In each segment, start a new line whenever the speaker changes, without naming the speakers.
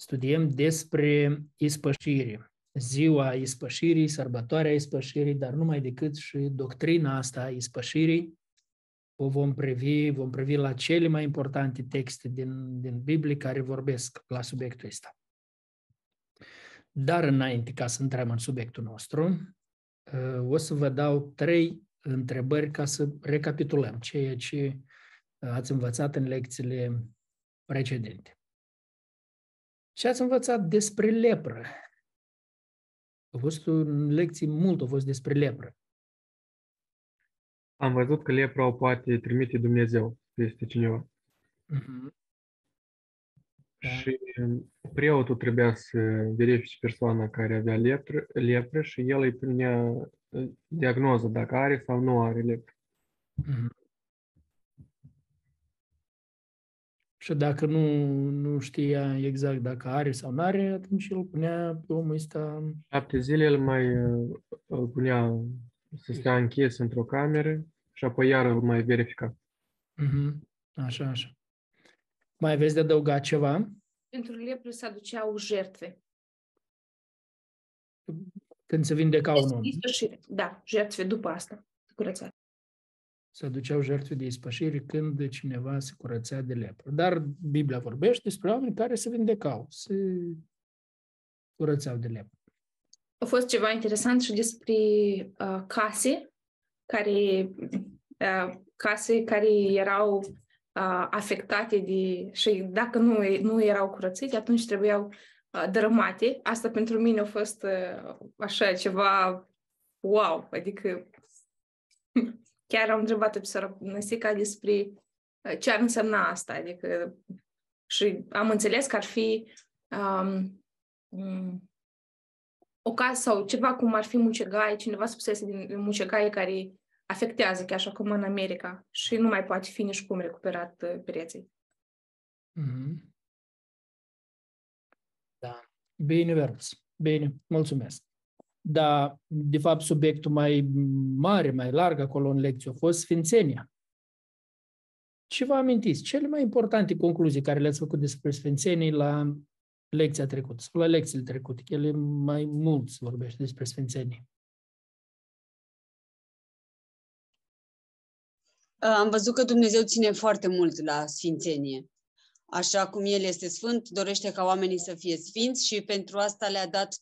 studiem despre ispășire. Ziua ispășirii, sărbătoarea ispășirii, dar numai decât și doctrina asta a ispășirii. O vom privi, vom privi la cele mai importante texte din, din Biblie care vorbesc la subiectul ăsta. Dar înainte ca să intrăm în subiectul nostru, o să vă dau trei întrebări ca să recapitulăm ceea ce ați învățat în lecțiile precedente. Ce ați învățat despre lepră? A fost în lecții mult, a fost despre lepră.
Am văzut că lepra o poate trimite Dumnezeu peste cineva.
Uh-huh.
Da. Și preotul trebuia să verifice persoana care avea lepră, lepră și el îi punea diagnoză dacă are sau nu are lepră.
Uh-huh. Și dacă nu, nu știa exact dacă are sau nu are, atunci îl punea pe omul ăsta...
Șapte zile îl mai îl punea să stea închis într-o cameră și apoi iar îl mai verifica.
Uh-huh. Așa, așa. Mai aveți de adăugat ceva?
Pentru lepră se aduceau jertfe.
Când se vindecau un om.
Da, jertfe după asta, curățare
se aduceau jertfe de ispășire când cineva se curățea de lepră. Dar Biblia vorbește despre oameni care se vindecau, se curățeau de lepră.
A fost ceva interesant și despre uh, case care, uh, case care erau uh, afectate de... și dacă nu, nu erau curățite, atunci trebuiau uh, dărâmate. Asta pentru mine a fost uh, așa ceva wow, adică chiar am întrebat-o pe sora Năsica despre uh, ce ar însemna asta, adică și am înțeles că ar fi um, um, o casă sau ceva cum ar fi mucegai, cineva spusese din mucegai care afectează, chiar așa cum în America, și nu mai poate fi nici cum recuperat uh, pereții.
Mm-hmm. Da. Bine, Verus. Bine, mulțumesc. Dar, de fapt, subiectul mai mare, mai larg acolo în lecție a fost Sfințenia. Ce vă amintiți? Cele mai importante concluzii care le-ați făcut despre Sfințenii la lecția trecută sau la lecțiile trecute? Ele mai mult se vorbește despre Sfințenii.
Am văzut că Dumnezeu ține foarte mult la Sfințenie. Așa cum El este Sfânt, dorește ca oamenii să fie sfinți și pentru asta le-a dat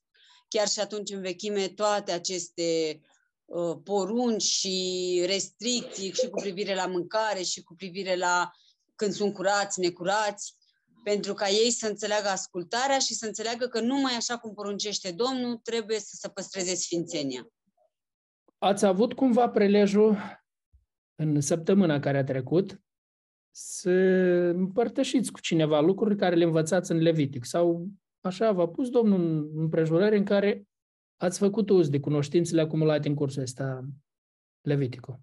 chiar și atunci în vechime toate aceste uh, porunci și restricții și cu privire la mâncare și cu privire la când sunt curați, necurați, pentru ca ei să înțeleagă ascultarea și să înțeleagă că numai așa cum poruncește Domnul trebuie să se păstreze sfințenia.
Ați avut cumva prelejul în săptămâna care a trecut să împărtășiți cu cineva lucruri care le învățați în Levitic sau așa v-a pus Domnul în împrejurări în care ați făcut uz de cunoștințele acumulate în cursul ăsta Levitico.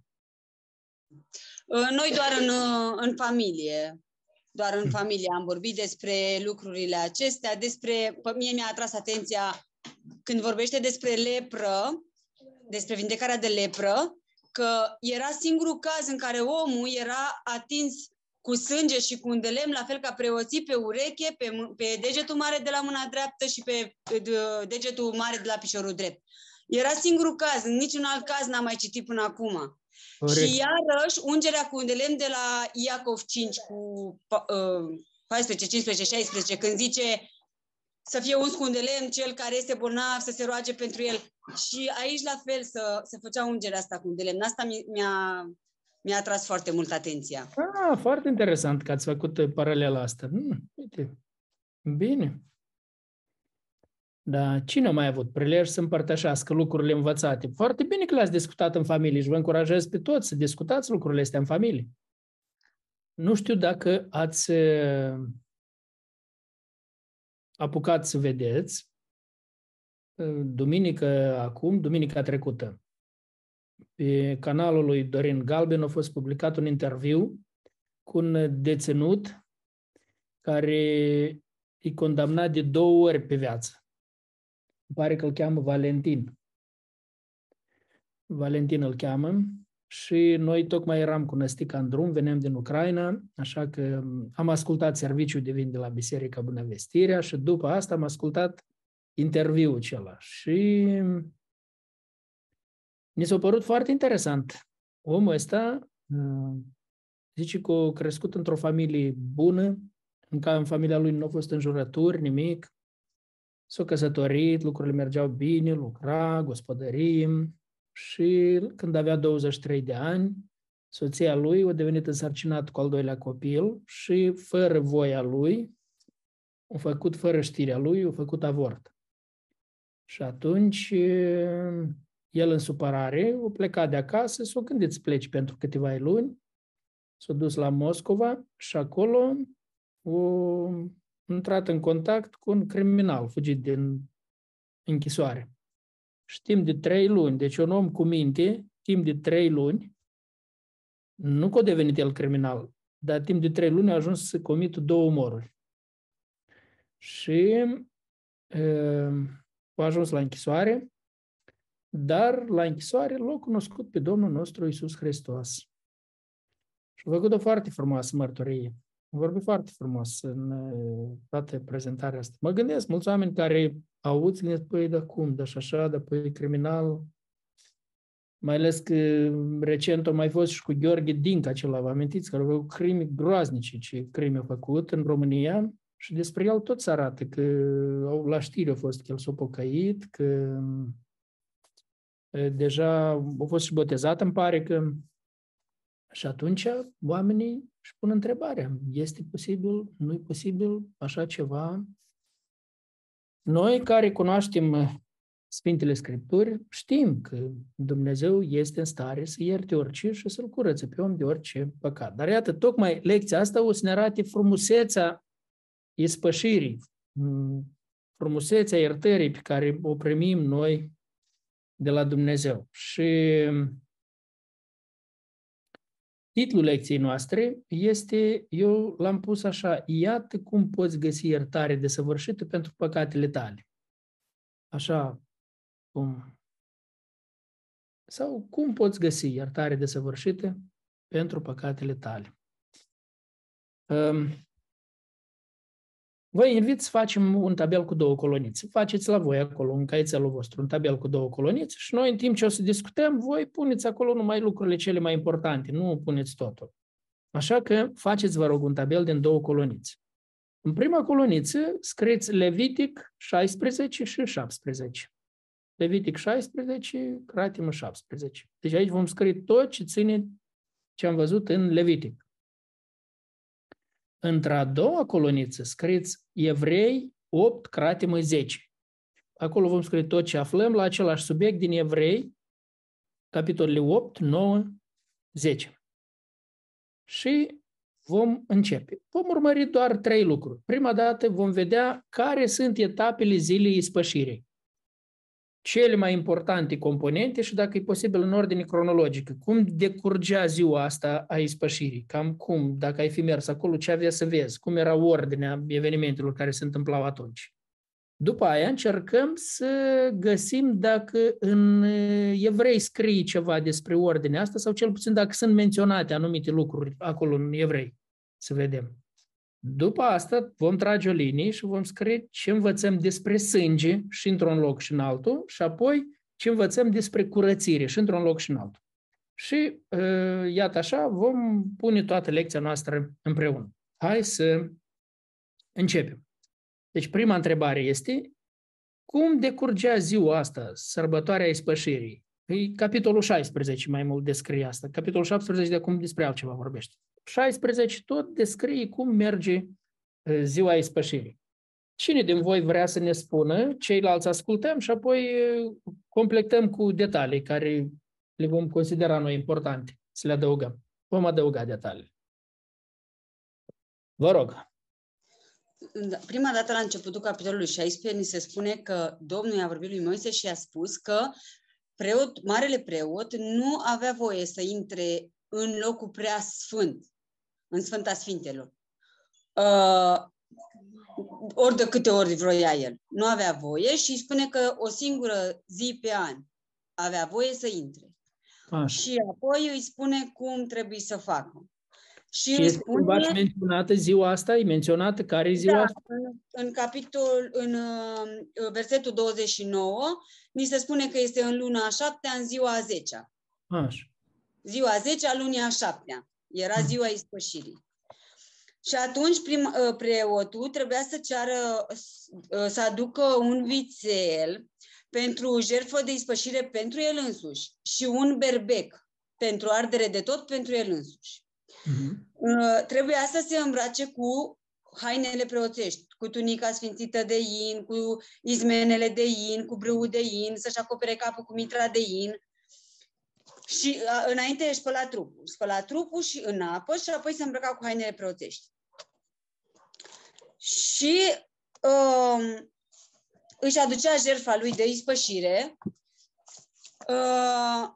Uh, noi doar în, uh, în familie, doar în hmm. familie am vorbit despre lucrurile acestea, despre, pe mie mi-a atras atenția când vorbește despre lepră, despre vindecarea de lepră, că era singurul caz în care omul era atins cu sânge și cu un de lemn, la fel ca preoții pe ureche, pe, pe degetul mare de la mâna dreaptă și pe, pe degetul mare de la piciorul drept. Era singurul caz, în niciun alt caz n-am mai citit până acum. Corect. Și iarăși, ungerea cu un de lemn de la Iacov 5 cu uh, 14, 15, 16, când zice să fie uns cu un de lemn, cel care este bolnav, să se roage pentru el. Și aici, la fel, să, să făcea ungerea asta cu un de lemn. Asta mi-a, mi-a atras foarte mult atenția.
Ah, foarte interesant că ați făcut paralela asta. Hmm, uite, bine. Dar cine a mai avut prilej să împărtășească lucrurile învățate? Foarte bine că le-ați discutat în familie și vă încurajez pe toți să discutați lucrurile astea în familie. Nu știu dacă ați uh, apucat să vedeți uh, duminică acum, duminica trecută, pe canalul lui Dorin Galben a fost publicat un interviu cu un deținut care e condamnat de două ori pe viață. Îmi pare că îl cheamă Valentin. Valentin îl cheamă și noi tocmai eram cu Năstica în drum, veneam din Ucraina, așa că am ascultat serviciul divin de la Biserica Bunăvestirea și după asta am ascultat interviul acela și mi s-a părut foarte interesant. Omul ăsta uh, zice că a crescut într-o familie bună, în care în familia lui nu au fost înjurături, nimic. S-a căsătorit, lucrurile mergeau bine, lucra, gospodărie și când avea 23 de ani, soția lui a devenit însărcinat cu al doilea copil și fără voia lui, a făcut fără știrea lui, a făcut avort. Și atunci el în supărare a plecat de acasă, s-a gândit să pleci pentru câteva luni, s-a dus la Moscova și acolo a intrat în contact cu un criminal fugit din închisoare. Și timp de trei luni, deci un om cu minte, timp de trei luni, nu că a devenit el criminal, dar timp de trei luni a ajuns să comită două omoruri. Și e, a ajuns la închisoare, dar la închisoare l-a cunoscut pe Domnul nostru Isus Hristos. Și a făcut o foarte frumoasă mărturie. A vorbit foarte frumos în toată prezentarea asta. Mă gândesc, mulți oameni care auzi, gândesc, păi, de cum, de așa, de păi, criminal. Mai ales că recent a mai fost și cu Gheorghe Dinca, acela, vă amintiți, care avea crime groaznice, ce crime a făcut în România și despre el tot se arată că la știri a fost că el s-a pocăit, că deja a fost și botezat, îmi pare că și atunci oamenii își pun întrebarea, este posibil, nu e posibil așa ceva? Noi care cunoaștem Sfintele Scripturi, știm că Dumnezeu este în stare să ierte orice și să-l curățe pe om de orice păcat. Dar iată, tocmai lecția asta o să ne arate frumusețea ispășirii, frumusețea iertării pe care o primim noi de la Dumnezeu. Și titlul lecției noastre este, eu l-am pus așa, iată cum poți găsi iertare desăvârșită pentru păcatele tale. Așa cum. Sau cum poți găsi iertare desăvârșită pentru păcatele tale. Um, Vă invit să facem un tabel cu două colonițe. Faceți la voi acolo, în caietelul vostru, un tabel cu două colonițe și noi, în timp ce o să discutăm, voi puneți acolo numai lucrurile cele mai importante, nu puneți totul. Așa că faceți, vă rog, un tabel din două colonițe. În prima coloniță scrieți Levitic 16 și 17. Levitic 16, Cratimă 17. Deci aici vom scrie tot ce ține ce am văzut în Levitic. Într-a doua coloniță scrieți Evrei 8, cratimă 10. Acolo vom scrie tot ce aflăm la același subiect din Evrei, capitolele 8, 9, 10. Și vom începe. Vom urmări doar trei lucruri. Prima dată vom vedea care sunt etapele zilei ispășirii cele mai importante componente și dacă e posibil în ordine cronologică. Cum decurgea ziua asta a ispășirii? Cam cum? Dacă ai fi mers acolo, ce avea să vezi? Cum era ordinea evenimentelor care se întâmplau atunci? După aia încercăm să găsim dacă în evrei scrie ceva despre ordinea asta sau cel puțin dacă sunt menționate anumite lucruri acolo în evrei. Să vedem. După asta vom trage o linie și vom scrie ce învățăm despre sânge și într-un loc și în altul și apoi ce învățăm despre curățire și într-un loc și în altul. Și uh, iată așa, vom pune toată lecția noastră împreună. Hai să începem. Deci prima întrebare este, cum decurgea ziua asta, sărbătoarea ispășirii? E capitolul 16 mai mult descrie asta. Capitolul 17 de acum despre altceva vorbește. 16 tot descrie cum merge ziua ispășirii. Cine din voi vrea să ne spună, ceilalți ascultăm și apoi completăm cu detalii care le vom considera noi importante să le adăugăm. Vom adăuga detalii. Vă rog.
Da, prima dată la începutul capitolului 16 ni se spune că Domnul i-a vorbit lui Moise și a spus că preot, marele preot nu avea voie să intre în locul prea sfânt în Sfânta Sfintelor. Uh, ori de câte ori vroia el. Nu avea voie și spune că o singură zi pe an avea voie să intre.
Așa.
și apoi îi spune cum trebuie să facă. Și,
Și
îi
este cumva și
spune,
menționată ziua asta? E menționată care e ziua
da,
asta?
în, în capitol, în uh, versetul 29, ni se spune că este în luna a șaptea, în ziua a zecea.
Așa.
Ziua a zecea, lunii a șaptea. Era
Mm.
ziua ispășirii. Și atunci prim, uh, preotul trebuia să ceară uh, să aducă un vițel pentru jertfă de ispășire pentru el însuși și un berbec pentru ardere de tot pentru el însuși.
Mhm.
Uh, trebuia să se îmbrace cu hainele preoțești, cu tunica sfințită de in, cu izmenele de in, cu brâul de in, să-și acopere capul cu mitra de in. Și uh, înainte își spăla trupul. Spăla trupul și în apă și apoi se îmbrăca cu hainele preoțești. Și um, își aducea jertfa lui de ispășire, uh,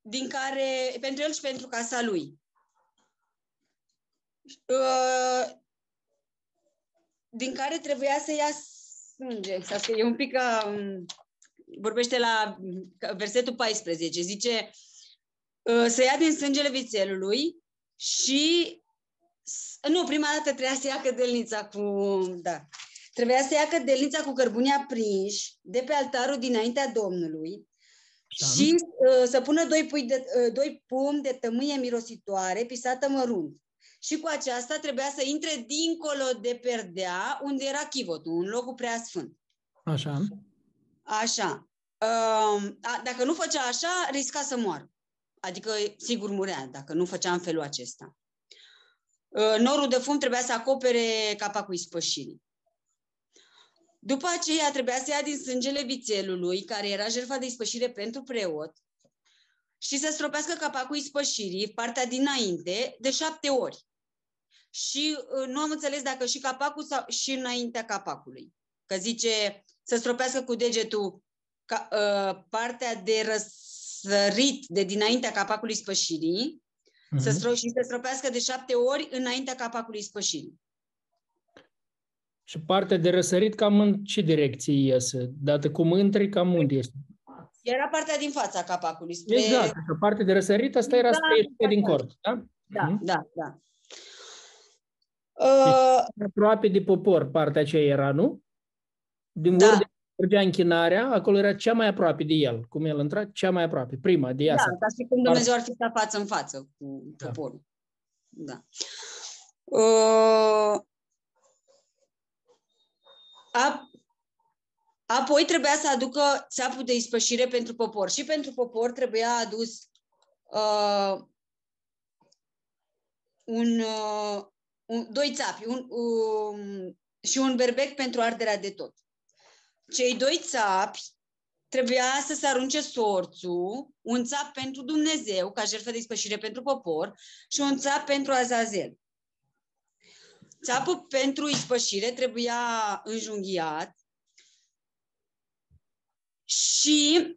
din care, pentru el și pentru casa lui. Uh, din care trebuia să ia sânge. Să că e un pic ca... um, Vorbește la ca versetul 14. Zice uh, să ia din sângele vițelului și... s- Nu, prima dată trebuia să ia cădelnița cu... Da. Trebuia să ia cădelnița cu cărbuni aprinși de pe altarul dinaintea Domnului
Așa.
și uh, să pună doi, pui de, uh, doi pumni de tămâie mirositoare pisată mărunt. Și cu aceasta trebuia să intre dincolo de perdea unde era chivotul, în locul prea sfânt.
Așa.
Așa. Uh, a, dacă nu făcea așa, risca să moară. Adică, sigur, murea dacă nu făcea în felul acesta. Uh, norul de fum trebuia să acopere capacul ispășirii. După aceea trebuia să ia din sângele vițelului, care era jertfa de ispășire pentru preot, și să stropească capacul ispășirii, partea dinainte, de șapte ori. Și uh, nu am înțeles dacă și capacul sau și înaintea capacului. Că zice să stropească cu degetul ca, uh, partea de răsărit de dinaintea capacului spășirii să
Mhm.
stro- și să stropească de șapte ori înaintea capacului spășirii.
Și partea de răsărit cam în ce direcție iese? Dată cum intri, cam unde este?
Era partea din fața capacului. Spre...
Exact. Așa, partea de răsărit, asta era
Da,
spre ieșirea din
da.
cort, da?
Da,
Mhm.
da, da. Uh,
Aproape de popor, partea aceea era, nu? Din
Da.
unde mergea închinarea, acolo era cea mai aproape de el. Cum el intra, cea mai aproape, prima, de
da,
iasă.
ca și cum Dumnezeu ar fi stat față în față cu
Da.
poporul. Da. Uh, a, apoi trebuia să aducă țapul de ispășire pentru popor. Și pentru popor trebuia adus uh, un, uh, un, doi țapi un, um, și un berbec pentru arderea de tot. Cei doi țapi trebuia să se arunce sorțul, un țap pentru Dumnezeu, ca jertfă de ispășire pentru popor, și un țap pentru Azazel. Țapul pentru ispășire trebuia înjunghiat și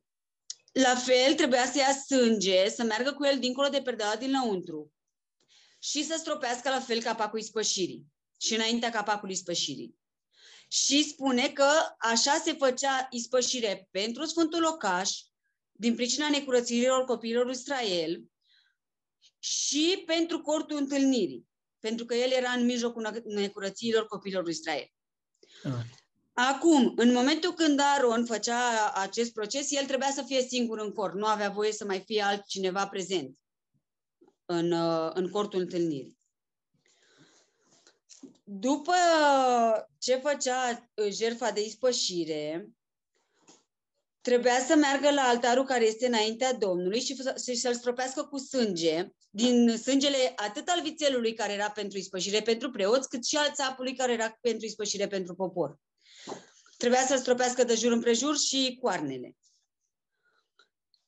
la fel trebuia să ia sânge, să meargă cu el dincolo de perdeaua dinăuntru și să stropească la fel capacul ispășirii și înaintea capacului ispășirii. Și spune că așa se făcea ispășire pentru Sfântul Locaș, din pricina necurățirilor copiilor lui Israel, și pentru cortul întâlnirii, pentru că el era în mijlocul necurățiilor copiilor lui Israel.
Ah.
Acum, în momentul când Aron făcea acest proces, el trebuia să fie singur în cort, nu avea voie să mai fie altcineva prezent în, uh, în cortul întâlnirii. După ce făcea uh, jertfa de ispășire, trebuia să meargă la altarul care este înaintea Domnului și să- și să-l stropească cu sânge, din sângele atât al vițelului care era pentru ispășire pentru preoți, cât și al țapului care era pentru ispășire pentru popor. Trebuia să-l stropească de jur împrejur și coarnele.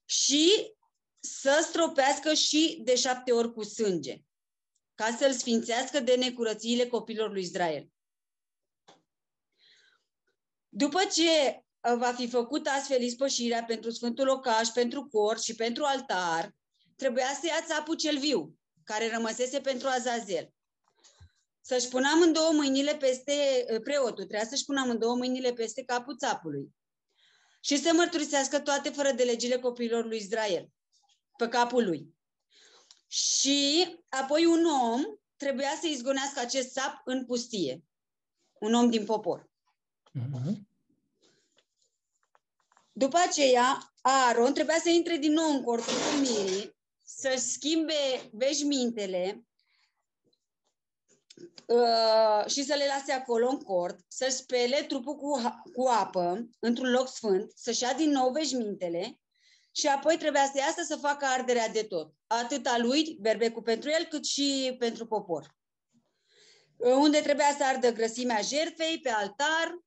Și să stropească și de șapte ori cu sânge, ca să-l sfințească de necurățiile copilor lui Israel. După ce uh, va fi făcut astfel ispășirea pentru Sfântul Locaș, pentru cort și pentru altar, trebuia să ia țapul cel viu, care rămăsese pentru Azazel. Să-și pună amândouă mâinile peste uh, preotul, trebuia să-și pună amândouă mâinile peste capul țapului. și să mărturisească toate fără de legile copiilor lui Israel pe capul lui. Și apoi un om trebuia să izgonească acest sap în pustie. Un om din popor.
Uh-huh.
După aceea, Aaron trebuia să intre din nou în cortul cu Miri, să schimbe veșmintele uh, și să le lase acolo în cort, să spele trupul cu, cu apă într-un loc sfânt, să-și ia din nou veșmintele și apoi trebuia să iasă să facă arderea de tot. Atât a lui, berbecul pentru el, cât și pentru popor. Uh, unde trebuia să ardă grăsimea jertfei pe altar,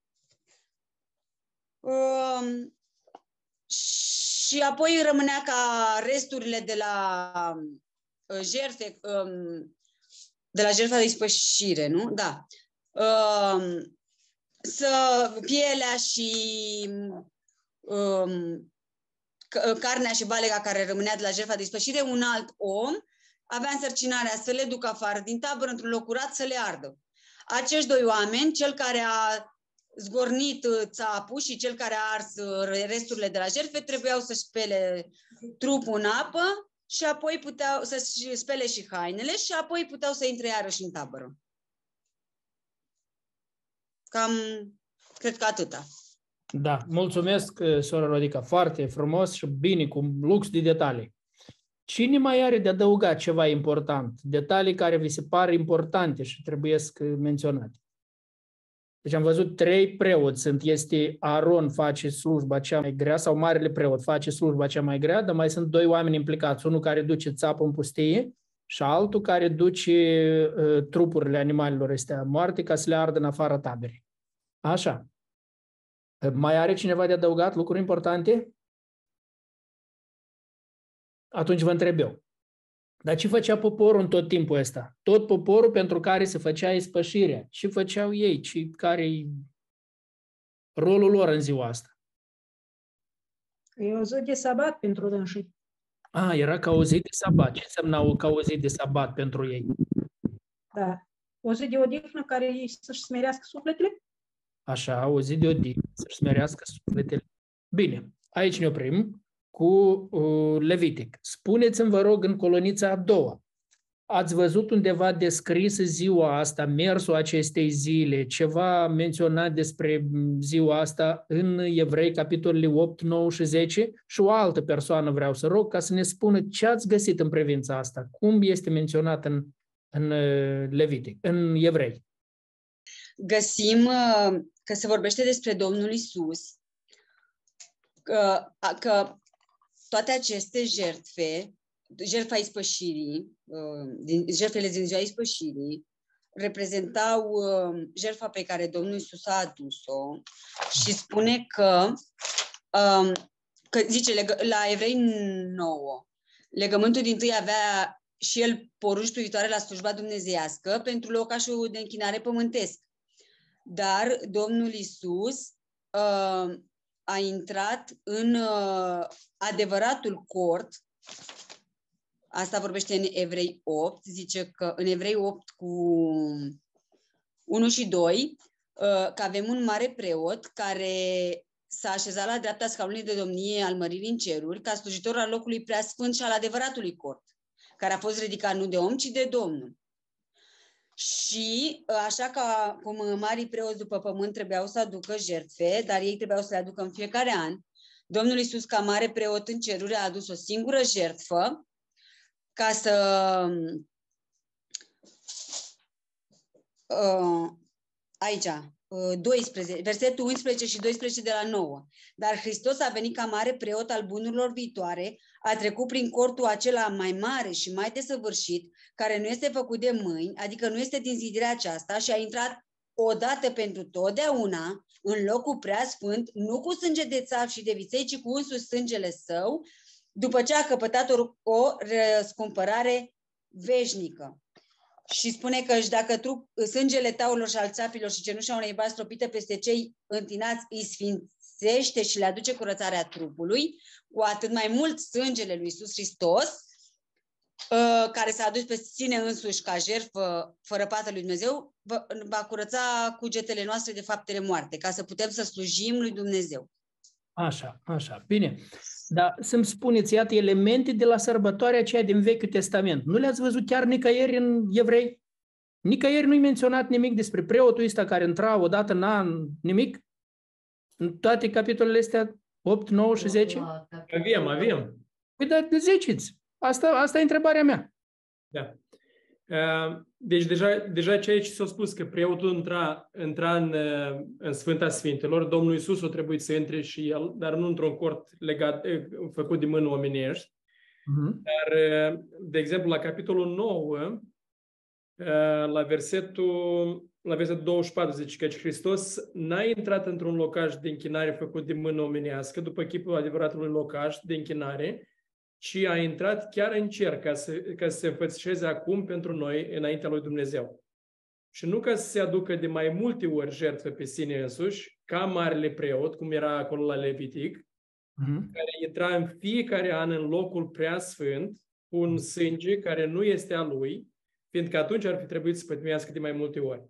um, și apoi rămânea ca resturile de la uh, jertfe, um, de la jertfa de ispășire, nu? Da. Um, să pielea și um, carnea și balega care rămânea de la jertfa de ispășire, un alt om avea însărcinarea să le ducă afară din tabără într-un loc curat să le ardă. Acești doi oameni, cel care a zgornit uh, țapul și cel care a ars uh, resturile de la jertfe trebuiau să spele trupul în apă și apoi puteau să spele și hainele și apoi puteau să intre iarăși în tabără. Cam, cred că atâta.
Da, mulțumesc, uh, sora Rodica, foarte frumos și bine, cu lux de detalii. Cine mai are de adăugat ceva important? Detalii care vi se par importante și trebuie să menționate. Deci am văzut trei preoți sunt. Este Aron face slujba cea mai grea sau marele preot face slujba cea mai grea, dar mai sunt doi oameni implicați. Unul care duce țapă în pustie și altul care duce uh, trupurile animalelor astea moarte ca să le ardă în afara taberei. Așa. Mai are cineva de adăugat lucruri importante? Atunci vă întreb eu. Dar ce făcea poporul în tot timpul ăsta? Tot poporul pentru care se făcea ispășirea. Ce făceau ei? Ce, care rolul lor în ziua asta?
E o zi de sabat pentru dânsii.
A, era ca o zi de sabat. Ce însemna o, ca o zi de sabat pentru ei?
Da. O zi de odihnă care ei să-și smerească sufletele?
Așa, o zi de odihnă, să-și smerească sufletele. Bine, aici ne oprim cu uh, Levitic. Spuneți-mi, vă rog, în colonița a doua, ați văzut undeva descris ziua asta, mersul acestei zile, ceva menționat despre ziua asta în Evrei, capitolele 8, 9 și 10 și o altă persoană vreau să rog ca să ne spună ce ați găsit în privința asta, cum este menționat în, în uh, Levitic, în Evrei.
Găsim uh, că se vorbește despre Domnul Isus, că, că toate aceste jertfe, jertfa ispășirii, uh, din, jertfele din ziua ispășirii, reprezentau uh, jertfa pe care Domnul Isus a adus-o și spune că, um, că zice la Evrei 9, legământul din tâi avea și el porunci privitoare la slujba dumnezeiască pentru locașul de închinare pământesc. Dar Domnul Isus uh, a intrat în uh, adevăratul cort, asta vorbește în Evrei 8, zice că în Evrei 8 cu 1 și 2, uh, că avem un mare preot care s-a așezat la dreapta scaunului de domnie al măririi în ceruri, ca slujitor al locului preasfânt și al adevăratului cort, care a fost ridicat nu de om, ci de Domnul. Și ă, așa ca cum marii preoți după pământ trebuiau să aducă jertfe, dar ei trebuiau să le aducă în fiecare an, Domnul Iisus, ca mare preot în ceruri, a adus o singură jertfă ca să uh, aici, 12, versetul 11 și 12 de la 9. Dar Hristos a venit ca mare preot al bunurilor viitoare, a trecut prin cortul acela mai mare și mai desăvârșit, care nu este făcut de mâini, adică nu este din zidirea aceasta și a intrat odată pentru totdeauna în locul prea sfânt, nu cu sânge de țap și de viței, ci cu însuși sângele său, după ce a căpătat o, o răscumpărare veșnică. Și spune că și dacă trup, sângele taurilor și al țapilor și cenușa unei basi stropite peste cei întinați îi sfințește și le aduce curățarea trupului, cu atât mai mult sângele lui Iisus Hristos, ă, care s-a adus pe sine însuși ca jertfă fără pată lui Dumnezeu, va curăța cugetele noastre de faptele moarte, ca să putem să slujim lui Dumnezeu.
Așa, așa, bine. Dar să-mi spuneți, iată, elemente de la sărbătoarea aceea din Vechiul Testament. Nu le-ați văzut chiar nicăieri în evrei? Nicăieri nu-i menționat nimic despre preotul ăsta care intra odată în an, nimic? În toate capitolele astea, 8, 9 și 10?
Avem, avem.
Păi dar ziceți. Asta, asta e întrebarea mea.
Da. Uh, deci deja, deja ceea ce s-a spus că preotul intra, intra în, uh, în Sfânta Sfintelor, Domnul Iisus a trebuit să intre și el, dar nu într-un cort legat, uh, făcut de mână omenești. Uh-huh. Dar, de exemplu, la capitolul 9, la versetul, la versetul 24, zice că Hristos n-a intrat într-un locaș de închinare făcut de mână omenească, după chipul adevăratului locaș de închinare, ci a intrat chiar în cer ca să, ca să se înfățișeze acum pentru noi înaintea lui Dumnezeu. Și nu ca să se aducă de mai multe ori jertfă pe sine însuși, ca marele preot, cum era acolo la Levitic, uh-huh. care intra în fiecare an în locul prea sfânt, un sânge care nu este a lui, fiindcă atunci ar fi trebuit să pătimească de mai multe ori.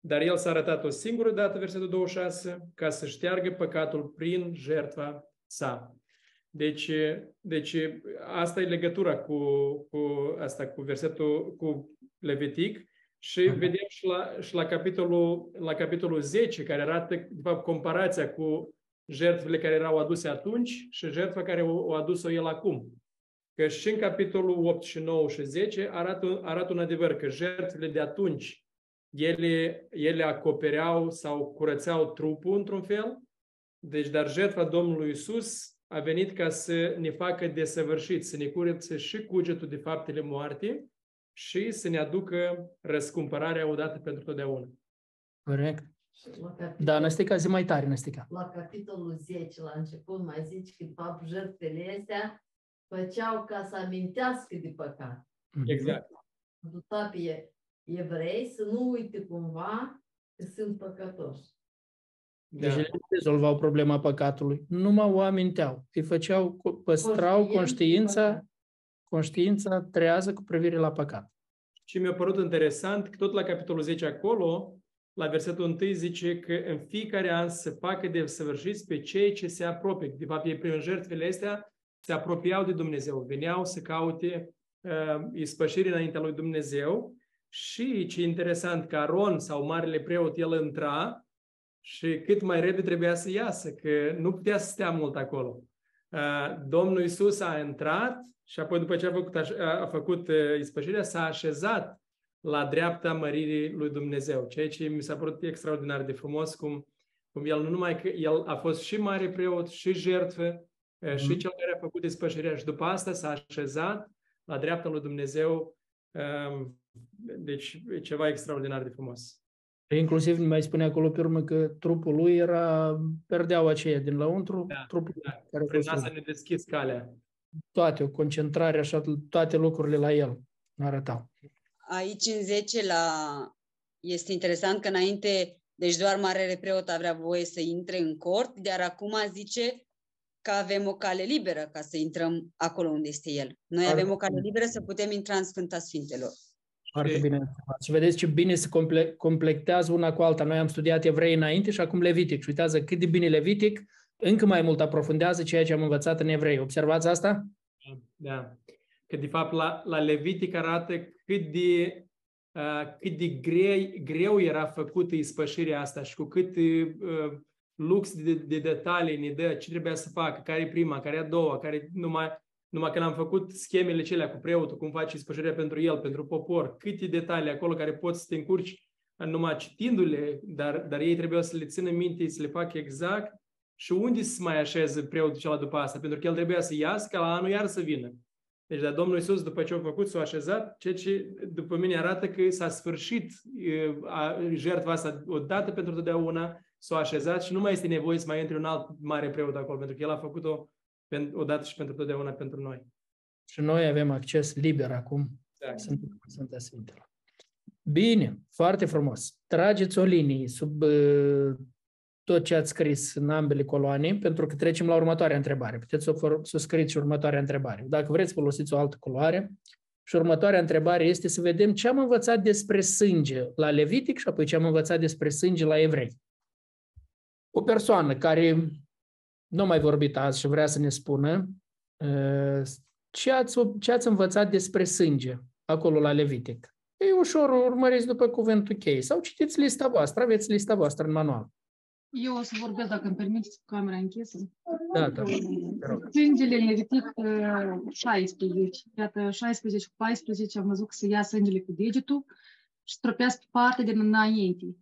Dar el s-a arătat o singură dată, versetul 26, ca să șteargă păcatul prin jertfa sa. Deci, deci asta e legătura cu, cu asta, cu versetul, cu Levitic și uh-huh. vedem și la, și la, capitolul, la capitolul 10, care arată, de fapt, comparația cu jertfele care erau aduse atunci și jertfa care o, o adus-o el acum. Că și în capitolul 8 și 9 și 10 arată, arată un adevăr că jertfele de atunci ele, ele acopereau sau curățeau trupul într-un fel, deci dar jertfa Domnului Isus a venit ca să ne facă desăvârșit, să ne curățe și cugetul de faptele moarte și să ne aducă răscumpărarea odată pentru totdeauna.
Corect. Da, Năstica, zi mai tare, Năstica.
La capitolul 10, la început, mai zici că, de fapt, jertfele astea făceau ca să amintească de păcat.
Mhm. Exact.
Aduta pe evrei să nu uite cumva că sunt păcătoși.
Deci da. nu rezolvau problema păcatului, numai o aminteau. Îi făceau, păstrau conștiința, conștiința trează cu privire la păcat.
Și mi-a părut interesant că tot la capitolul 10 acolo, la versetul 1 zice că în fiecare an se facă de săvârșiți pe cei ce se apropie. De fapt, ei prin jertfele astea se apropiau de Dumnezeu, veneau să caute uh, ispășiri înaintea lui Dumnezeu și ce interesant că Aron sau Marele Preot, el intra și cât mai repede trebuia să iasă, că nu putea să stea mult acolo. Domnul Isus a intrat și apoi după ce a făcut, aș făcut ispășirea, s-a așezat la dreapta măririi lui Dumnezeu, ceea ce mi s-a părut extraordinar de frumos, cum, cum el nu numai că el a fost și mare preot, și jertfă, mm. și cel care a făcut ispășirea și după asta s-a așezat la dreapta lui Dumnezeu, deci ceva extraordinar de frumos.
Inclusiv mai spune acolo pe urmă că trupul lui era perdeaua aceea din lăuntru,
da,
trupul
da. care Prin asta ne deschis calea.
Toate, o concentrare așa, toate lucrurile la el arătau.
Aici în 10 la... este interesant că înainte, deci doar Marele Preot avea voie să intre în cort, dar acum zice că avem o cale liberă ca să intrăm acolo unde este el. Noi avem o cale liberă să putem intra în Sfânta Sfintelor.
Foarte bine. Și vedeți ce bine se comple- completează una cu alta. Noi am studiat evrei înainte și acum Levitic. Și uitați cât de bine Levitic încă mai mult aprofundează ceea ce am învățat în evrei. Observați asta?
Da. Că de fapt la, la Levitic arată cât de, uh, cât de greu, greu era făcută ispășirea asta și cu cât uh, lux de, de detalii ne dă ce trebuia să facă, care e prima, care e a doua, care numai numai că l-am făcut schemele celea cu preotul, cum faci spășirea pentru el, pentru popor, câte detalii acolo care poți să te încurci numai citindu-le, dar, dar ei trebuie să le țină minte, să le facă exact și unde să mai așeze preotul cela după asta, pentru că el trebuia să iasă ca la anul iar să vină. Deci, dar Domnul Iisus, după ce a făcut, s-a așezat, ceea ce după mine arată că s-a sfârșit a, jertfa asta odată pentru totdeauna, s-a așezat și nu mai este nevoie să mai intre un alt mare preot acolo, pentru că el a făcut-o odată și pentru totdeauna pentru noi.
Și noi avem acces liber acum. Exact. Sunt Sfânta Sfintelor. Bine, foarte frumos. Trageți o linie sub uh, tot ce ați scris în ambele coloane, pentru că trecem la următoarea întrebare. Puteți să, să scrieți și următoarea întrebare. Dacă vreți, folosiți o altă culoare. Și următoarea întrebare este să vedem ce am învățat despre sânge la Levitic și apoi ce am învățat despre sânge la evrei. O persoană care nu a mai vorbit azi și vrea să ne spună uh, ce ați, ce ați învățat despre sânge acolo la Levitic. E ușor, urmăriți după cuvântul cheie sau citiți lista voastră, aveți lista voastră în manual.
Eu o să vorbesc, dacă îmi permiteți, cu camera închisă.
Da, da.
Sângele Levitic 16. Iată, 16 cu 14 am văzut că se ia sângele cu degetul și stropească partea din înainte.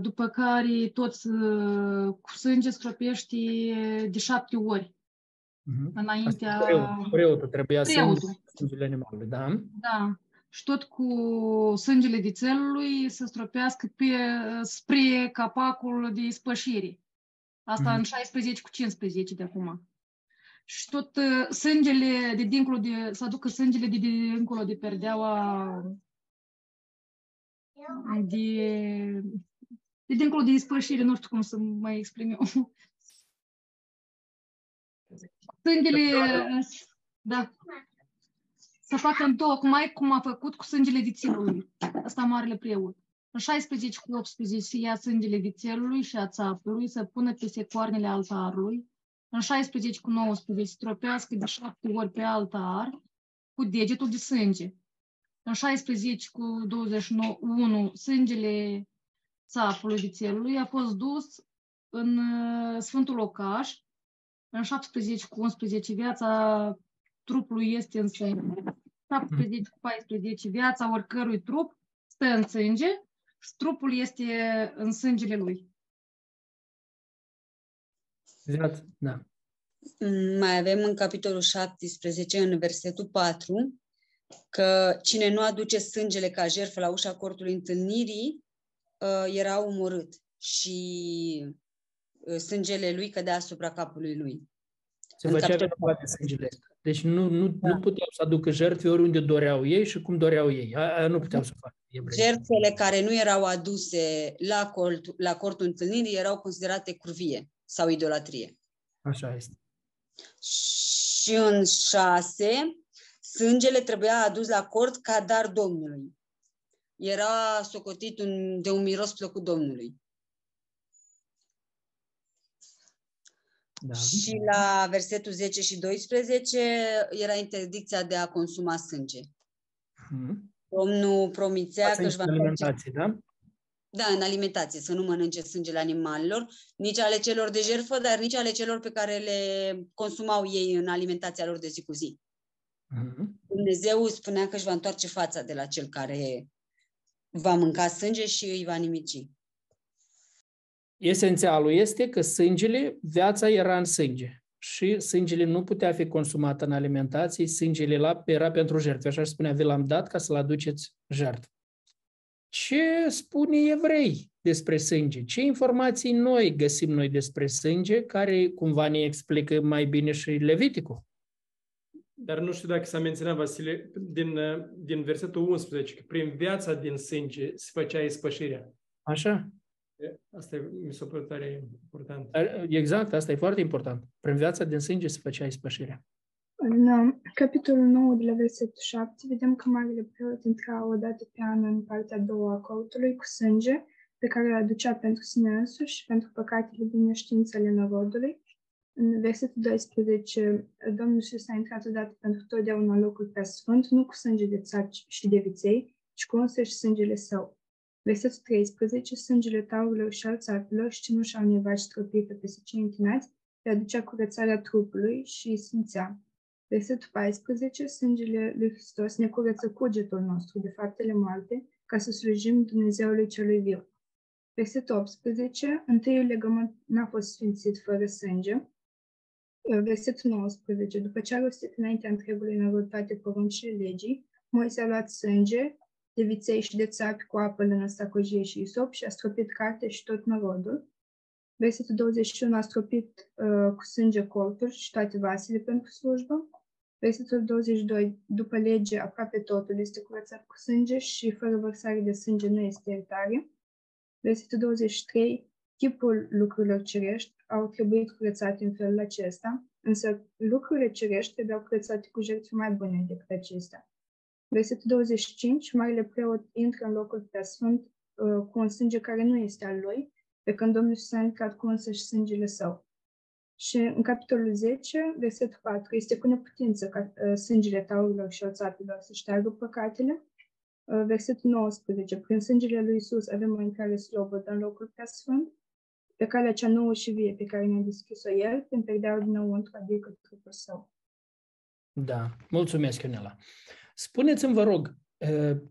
După care tot cu sânge stropește de șapte ori.
Mhm.
Înaintea...
Preotul, preotul trebuia să
Preotul.
sângele animalului, da?
Da. Și tot cu sângele de țelului să stropească pe, spre capacul de spășire. Asta
Mhm.
în 16 cu 15 de acum. Și tot uh, sângele de dincolo de, să aducă sângele de dincolo de perdeaua de, de dincolo de ispășire, nu știu cum să mai exprim eu. Sângele, da, să facă în două, cum, ai, cum a făcut cu sângele de țelului. Asta marele preot. În 16 cu 18 să ia sângele de țelului și a țapului, să pună peste coarnele altarului. În 16 cu 19 să tropească de șapte ori pe altar cu degetul de sânge. În 16 cu 21 sângele țapului de țelului a fost dus în uh, Sfântul Locaș. În 17 cu 11 viața trupului este în sânge. 17 cu 14 viața oricărui trup stă în sânge și trupul este în sângele lui.
Viață, da.
Mm, Mai avem în capitolul 17, în versetul 4, că cine nu aduce sângele ca jertfă la ușa cortului întâlnirii uh, era omorât și uh, sângele lui cădea asupra capului lui.
Se
În
făcea
capitolul
vinovat de sângele ăsta. Deci nu, nu, nu puteau să aducă jertfe oriunde doreau ei și cum doreau ei. Aia aia nu puteau să facă evrei.
Jertfele care nu erau aduse la, cort, la cortul întâlnirii erau considerate curvie sau idolatrie.
Așa este.
Și în șase, sângele trebuia adus la cort ca dar Domnului. Era socotit un, de un miros plăcut Domnului.
Da.
Și la versetul 10 și 12 era interdicția de a consuma sânge.
Mhm.
Domnul promițea
Asta
că își va
în
întoarce
alimentație, da?
Da, în alimentație, să nu mănânce sângele animalelor, nici ale celor de jertfă, dar nici ale celor pe care le consumau ei în alimentația lor de zi cu zi.
Mhm.
Dumnezeu spunea că își va întoarce fața de la cel care va mânca sânge și îi va nimici.
Esențialul este că sângele, viața era în sânge și sângele nu putea fi consumat în alimentație, sângele la, era pentru jertfe. Așa își spunea, vi l-am dat ca să-l aduceți jertfă. Ce spune evrei despre sânge? Ce informații noi găsim noi despre sânge, care cumva ne explică mai bine și Leviticul?
Dar nu știu dacă s-a menționat, Vasile, din, uh, din versetul 11, că prin viața din sânge se făcea ispășirea.
Așa?
Asta e, mi s-a părut tare important.
Exact, asta e foarte important. Prin viața din sânge se făcea ispășirea.
În uh, capitolul 9 de la versetul 7 vedem că Marele Preot intra o dată pe an în partea a doua a cortului cu sânge pe care îl aducea pentru sine însuși și pentru păcatele din neștiință ale norodului. În versetul 12, Domnul Iisus a intrat odată pentru totdeauna în locul prea sfânt, nu cu sânge de țaci și de viței, ci cu însăși sângele său. Versetul 13, sângele taurilor și al țapilor și cenușa unei vaci stropite peste cei închinați, le aducea curățarea trupului și îi sfințea. Versetul 14, sângele lui Hristos ne curăță cugetul nostru de faptele moarte, ca să slujim Dumnezeului celui viu. Versetul 18, întâiul legământ n-a fost sfințit fără sânge. Versetul 19, după ce a rostit înaintea întregului narod toate poruncile legii, Moise a luat sânge de viței și de țapi cu apă lână stacojie și isop și a stropit carte și tot narodul. Versetul 21 a stropit uh, cu sânge cortul și toate vasele pentru slujbă. Versetul 22, după lege, aproape totul este curățat cu sânge și fără vărsare de sânge nu este iertare. Versetul 23, chipul lucrurilor cerești au trebuit curățate în felul acesta, însă lucrurile cerești trebuiau curățate cu jertfe mai bune decât acestea. Versetul 25, Marele Preot intră în locul preasfânt uh, cu un sânge care nu este al lui, pe când Domnul Iisus a ridicat cu însăși sângele său. Și în capitolul 10, versetul 4, este cu neputință ca uh, sângele taurilor și oțapilor să șteargă păcatele. Uh, versetul 19, prin sângele lui Isus avem o intrare slobodă în locul prea sfânt, pe calea cea nouă și vie pe care ne-a deschis-o El, prin perdeaua dinăuntru, adică trupul său.
Da, mulțumesc, Ionela. Spuneți-mi, vă rog,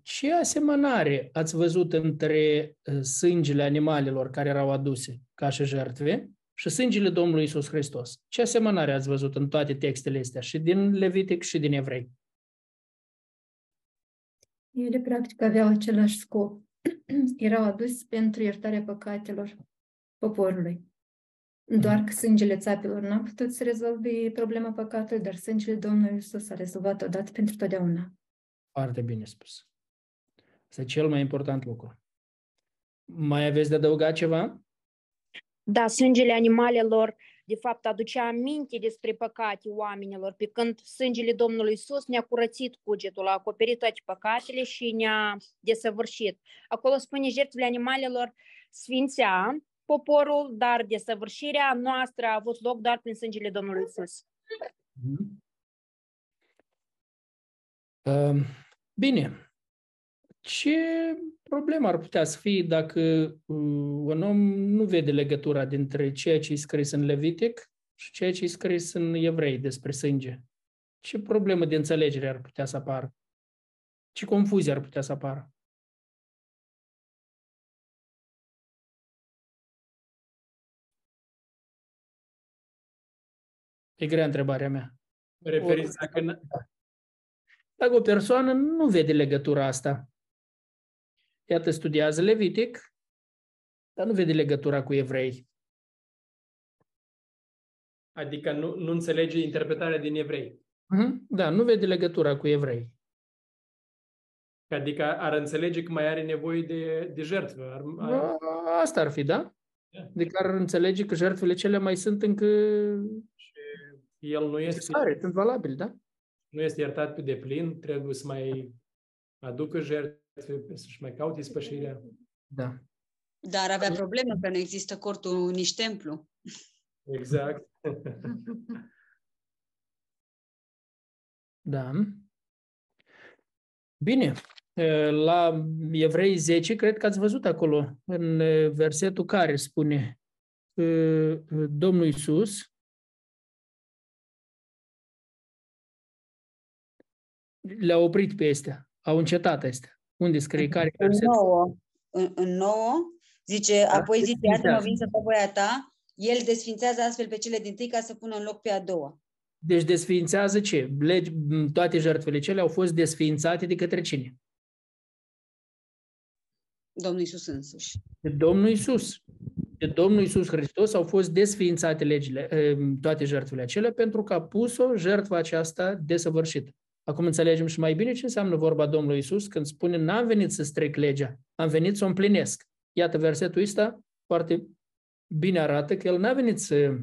ce asemănare ați văzut între sângele animalelor care erau aduse ca și jertve și sângele Domnului Isus Hristos? Ce asemănare ați văzut în toate textele astea, și din Levitic și din Evrei?
Ele, practic, aveau același scop. Erau adus pentru iertarea păcatelor poporului. Doar că sângele țapilor n-a putut să rezolve problema păcatului, dar sângele Domnului Isus a rezolvat odată pentru totdeauna.
Foarte bine spus. Este cel mai important lucru. Mai aveți de adăugat ceva?
Da, sângele animalelor, de fapt, aducea aminte despre păcate oamenilor, pe când sângele Domnului Isus ne-a curățit cugetul, a acoperit toate păcatele și ne-a desăvârșit. Acolo spune, jertfele animalelor sfințea poporul, dar desăvârșirea noastră a avut loc doar prin sângele Domnului Isus.
Mm-hmm. Ehm, bine. Ce problemă ar putea să fie dacă uh, un om nu vede legătura dintre ceea ce e scris în Levitic și ceea ce e scris în Evrei despre sânge? Ce problemă de înțelegere ar putea să apară? Ce confuzie ar putea să apară? E grea întrebarea mea.
Referiți dacă,
dacă o persoană nu vede legătura asta, iată, studiază Levitic, dar nu vede legătura cu evrei.
Adică nu, nu înțelege interpretarea din evrei.
Uh-huh. Da, nu vede legătura cu evrei.
Adică ar înțelege că mai are nevoie de, de jertfă. Ar,
ar... Asta ar fi, da? Yeah. Adică ar înțelege că jertfele cele mai sunt încă...
Și el nu este...
sunt valabile, da?
nu este iertat pe deplin, trebuie să mai aducă jertfe, să-și mai caute spășirea.
Da.
Dar avea probleme că nu există cortul nici templu.
Exact.
da. Bine. La Evrei 10, cred că ați văzut acolo, în versetul care spune Domnul Iisus, le-a oprit pe astea, au încetat astea. Unde scrie care
în nouă, în, în nouă, zice, da, apoi zice, iată mă vin să pe voia ta, el desfințează astfel pe cele din tâi ca să pună în loc pe a doua.
Deci desfințează ce? Legi, toate jertfele cele au fost desfințate de către cine?
Domnul Isus însuși.
De Domnul Isus. De Domnul Isus Hristos au fost desfințate legile, eh, toate jertfele acelea pentru că a pus-o jertfa aceasta desăvârșită. Acum înțelegem și mai bine ce înseamnă vorba Domnului Isus când spune n-am venit să stric legea, am venit să o împlinesc. Iată, versetul ăsta foarte bine arată că el n-a venit să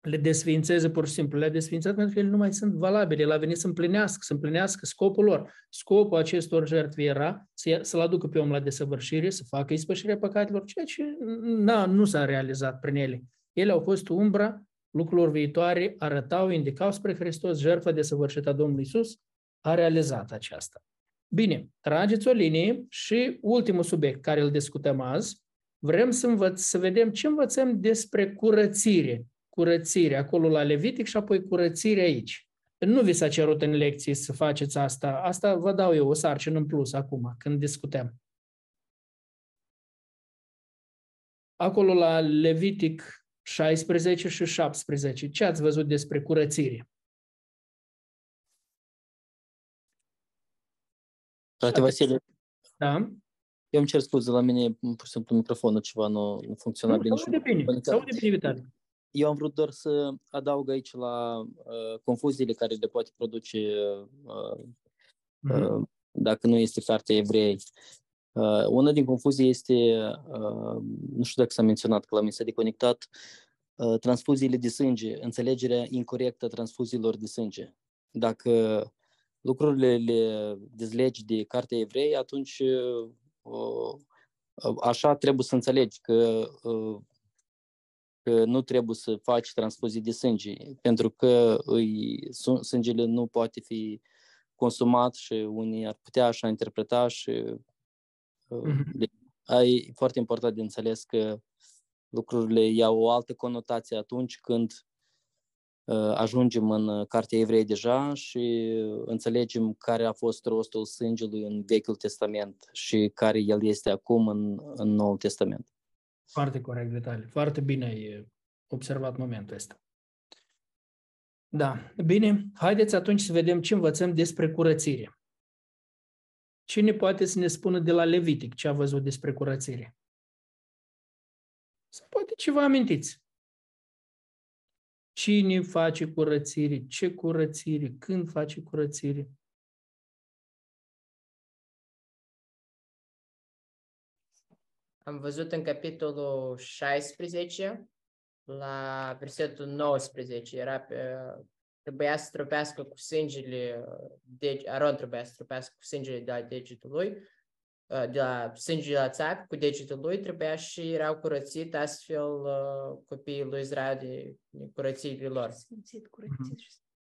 le desfințeze pur și simplu, le-a desfințat pentru că ele nu mai sunt valabile, el a venit să împlinească, să împlinească scopul lor. Scopul acestor jertfe era să, să-l aducă pe om la desăvârșire, să facă ispășirea păcatelor, ceea ce na, nu s-a realizat prin ele. Ele au fost umbra lucrurilor viitoare, arătau, indicau spre Hristos jertfa desăvârșită a Domnului Isus, a realizat aceasta. Bine, trageți o linie și ultimul subiect care îl discutăm azi, vrem să, învăț, să vedem ce învățăm despre curățire. Curățire acolo la Levitic și apoi curățire aici. Nu vi s-a cerut în lecții să faceți asta. Asta vă dau eu o sarcină în plus acum, când discutăm. Acolo la Levitic 16 și 17, ce ați văzut despre curățire?
Frate Vasile.
Da?
Eu îmi cer scuze, la mine pur și simplu microfonul ceva nu, nu funcționa
nu,
bine.
Nu, de bine, sau de bine, Vitalie.
Eu am vrut doar să adaug aici la uh, confuziile care le poate produce uh, mm-hmm. uh, dacă nu este cartea evrei. Uh, una din confuzii este, uh, nu știu dacă s-a menționat că la mine s-a deconectat, uh, transfuziile de sânge, înțelegerea incorrectă a transfuziilor de sânge. Dacă lucrurile le dezlegi de cartea evrei, atunci uh, așa trebuie să înțelegi că, că nu trebuie să faci transfuzii de sânge, pentru că îi, sângele nu poate fi consumat și unii ar putea așa interpreta și mm-hmm. e foarte important de înțeles că lucrurile iau o altă conotație atunci când ajungem în Cartea Evrei deja și înțelegem care a fost rostul sângelui în Vechiul Testament și care el este acum în, în Noul Testament.
Foarte corect, Vitali. Foarte bine ai observat momentul ăsta. Da, bine. Haideți atunci să vedem ce învățăm despre curățire. Cine poate să ne spună de la Levitic ce a văzut despre curățire? Sau poate ce vă amintiți? Cine face curățire? Ce curățire? Când face curățire?
Am văzut în capitolul 16, la versetul 19, era pe, trebuia să tropească cu sângele, de, Aron trebuia să tropească cu sângele de la degetul lui Uh, de la sânge la țapi cu degetul lui trebuia și erau curățit astfel uh, copiii lui Israel de curățirile lor.
Sfințit, curățit.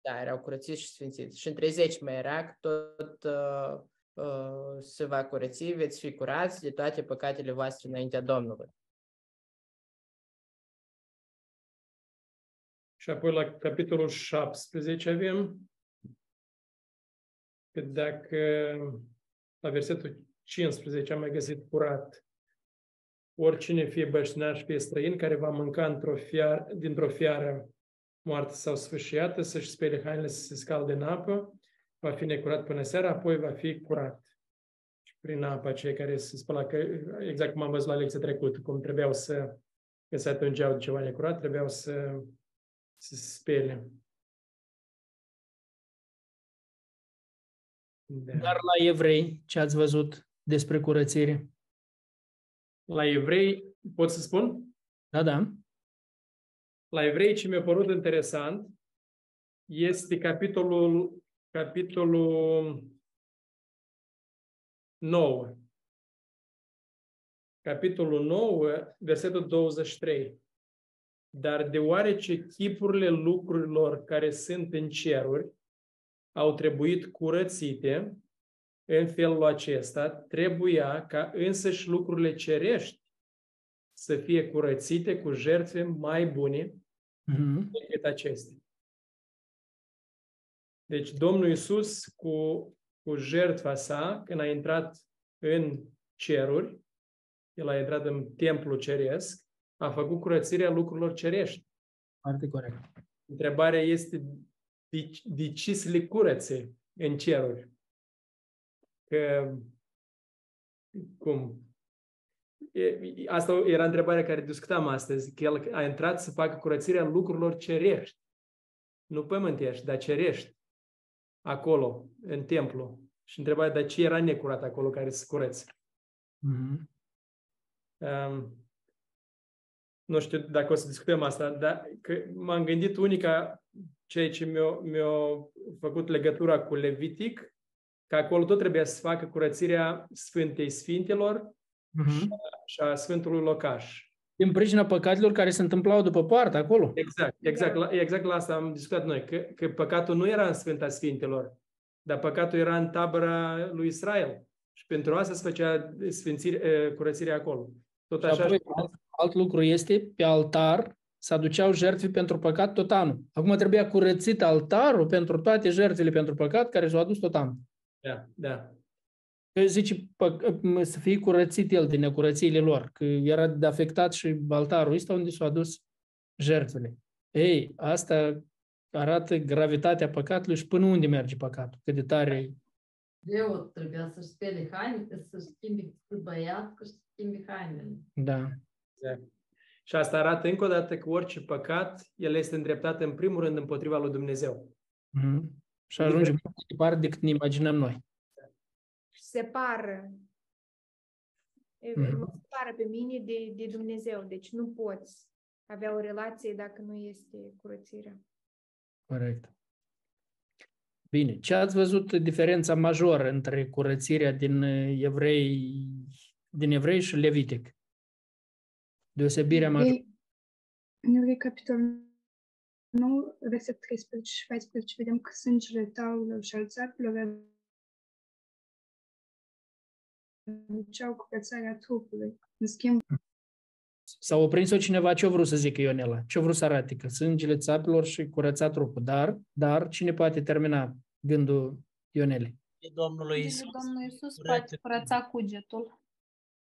Da, erau curățiți și sfințiți. Și în 30 mai era că tot uh, uh, se va curăți, veți fi curați de toate păcatele voastre înaintea Domnului.
Și apoi la capitolul 17 avem că dacă la versetul 15 am mai găsit curat. Oricine fie băștinaș, fie străin, care va mânca într-o fiar, dintr-o fiară moartă sau sfârșiată, să-și spele hainele să se scalde în apă, va fi necurat până seara, apoi va fi curat. Și prin apa cei care se spăla, că, exact cum am văzut la lecția trecută, cum trebuiau să, că se atungeau de ceva necurat, trebuiau să, să se spele.
Da. Dar la evrei, ce ați văzut? Despre curățire?
La evrei, pot să spun?
Da, da.
La evrei ce mi-a părut interesant este capitolul, capitolul 9. Capitolul 9, versetul 23. Dar deoarece chipurile lucrurilor care sunt în ceruri au trebuit curățite, în felul acesta, trebuia ca însăși lucrurile cerești să fie curățite cu jertfe mai bune mm-hmm. decât acestea. Deci Domnul Iisus cu, cu jertfa sa, când a intrat în ceruri, el a intrat în templul ceresc, a făcut curățirea lucrurilor cerești.
Foarte corect.
Întrebarea este de, de ce să le curățe în ceruri? Că cum? Asta era întrebarea care discutam astăzi, că el a intrat să facă curățirea lucrurilor cerești, nu pământești, dar cerești, acolo, în templu. Și întrebarea, dar ce era necurat acolo care se curățe? Mm-hmm. Um, nu știu dacă o să discutăm asta, dar că m-am gândit unica ceea ce mi-a, mi-a făcut legătura cu Levitic că acolo tot trebuie să facă curățirea Sfântei Sfintelor uh-huh. și a Sfântului Locaș.
Din pricina păcatelor care se întâmplau după poartă acolo.
Exact, exact, la, exact la asta am discutat noi, că, că păcatul nu era în Sfânta Sfintelor, dar păcatul era în tabăra lui Israel. Și pentru asta se făcea sfințire, curățirea acolo. Tot
așa. Apoi, alt, alt lucru este, pe altar se aduceau jertfe pentru păcat tot anul. Acum trebuia curățit altarul pentru toate jertfele pentru păcat care s-au adus tot anul.
Da, da.
Că zice să fie curățit el din necurățiile lor, că era de afectat și altarul ăsta unde s-au adus jertfele. Ei, asta arată gravitatea păcatului și până unde merge păcatul, cât de tare
Eu trebuia să-și spele haine, să schimbi băiat, să schimbi hainele.
Da.
Exact. Și asta arată încă o dată că orice păcat, el este îndreptat în primul rând împotriva lui Dumnezeu.
Mm-hmm. Și ajungem mai departe decât ne imaginăm noi.
Separă. Mm-hmm. Mă separă pe mine de, de Dumnezeu. Deci nu poți avea o relație dacă nu este curățirea.
Corect. Bine. Ce ați văzut diferența majoră între curățirea din evrei din evrei și levitic. Deosebirea majoră.
Evrei, în Evrei, capitolul 9, verset 13 și 14, vedem că sângele taurilor și al țapilor aduceau curățarea trupului. În schimb,
S-a oprins-o cineva, ce-a vrut să zică Ionela? Ce-a vrut să arate? Că sângele țapilor și curăța trupul. Dar, dar, cine poate termina gândul Ionelei?
Domnului Isus.
Domnul Iisus poate curăța cugetul.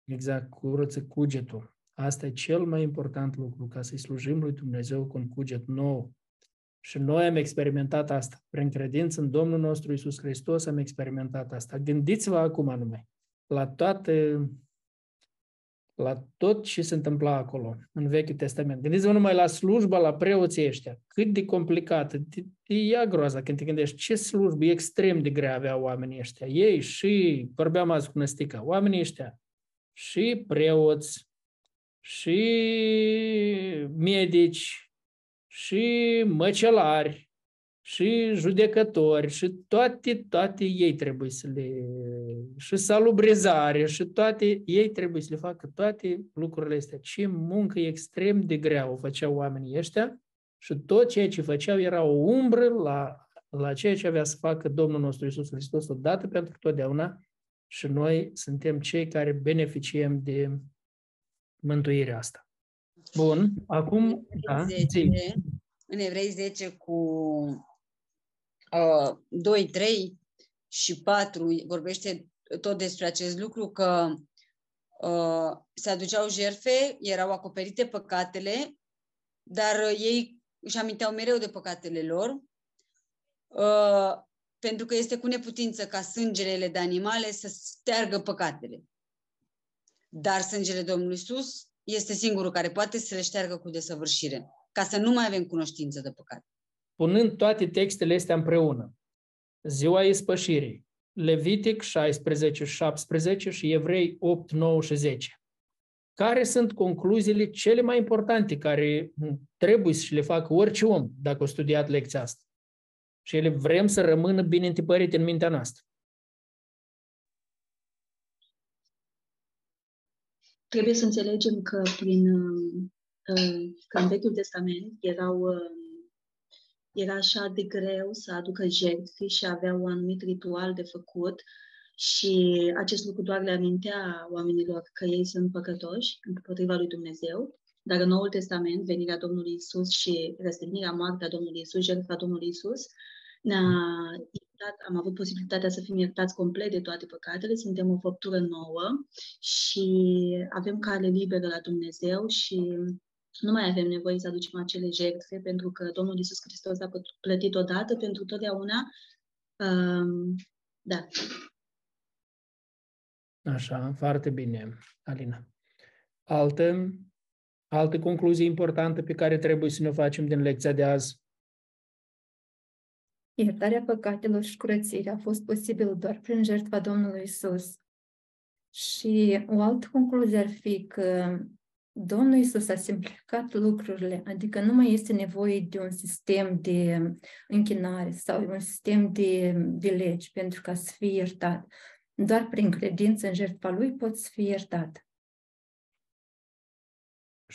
Exact, curăță cugetul. Asta e cel mai important lucru, ca să-i slujim lui Dumnezeu cu un cuget nou. Și noi am experimentat asta. Prin credință în Domnul nostru Isus Hristos am experimentat asta. Gândiți-vă acum numai la toate la tot ce se întâmpla acolo, în Vechiul Testament. Gândiți-vă numai la slujba, la preoții ăștia. Cât de complicată. Te ia groaza când te gândești ce slujbă extrem de grea aveau oamenii ăștia. Ei și, vorbeam azi cu Năstica, oamenii ăștia și preoți, și medici, și măcelari, și judecători, și toate, toate ei trebuie să le... și salubrizare, și toate, ei trebuie să le facă toate lucrurile astea. Ce muncă extrem de grea o făceau oamenii ăștia și tot ceea ce făceau era o umbră la, la ceea ce avea să facă Domnul nostru Iisus Hristos odată pentru totdeauna și noi suntem cei care beneficiem de mântuirea asta. Bun, acum... Da,
10, în Evrei 10 cu uh, 2, 3 și 4 vorbește tot despre acest lucru, că uh, se aduceau jerfe, erau acoperite păcatele, dar uh, ei își aminteau mereu de păcatele lor, uh, pentru că este cu neputință ca sângele de animale să steargă păcatele. Dar sângele Domnului Iisus este singurul care poate să le șteargă cu desăvârșire, ca să nu mai avem cunoștință de păcat.
Punând toate textele astea împreună, ziua ispășirii, Levitic 16, 17 și Evrei 8, 9 și 10. Care sunt concluziile cele mai importante care trebuie să le facă orice om dacă a studiat lecția asta? Și ele vrem să rămână bine întipărite în mintea noastră.
Trebuie să înțelegem că prin uh, că în Vechiul Testament erau uh, era așa de greu să aducă jertfe și avea un anumit ritual de făcut și acest lucru doar le amintea oamenilor că ei sunt păcătoși împotriva lui Dumnezeu. Dar în Noul Testament, venirea Domnului Isus și răstignirea moartea Domnului Isus, jertfa Domnului Isus, ne-a iertat, am avut posibilitatea să fim iertați complet de toate păcatele, suntem o făptură nouă și avem cale liberă la Dumnezeu și nu mai avem nevoie să aducem acele jertfe, pentru că Domnul Isus Hristos a plătit odată pentru totdeauna. Um, da.
Așa, foarte bine, Alina. Alte, alte concluzii importante pe care trebuie să ne facem din lecția de azi?
Iertarea păcatelor și curățirea a fost posibil doar prin jertfa Domnului Isus. Și o altă concluzie ar fi că Domnul Isus a simplificat lucrurile, adică nu mai este nevoie de un sistem de închinare sau un sistem de, de legi pentru ca să fie iertat. Doar prin credință în jertfa Lui poți fi iertat.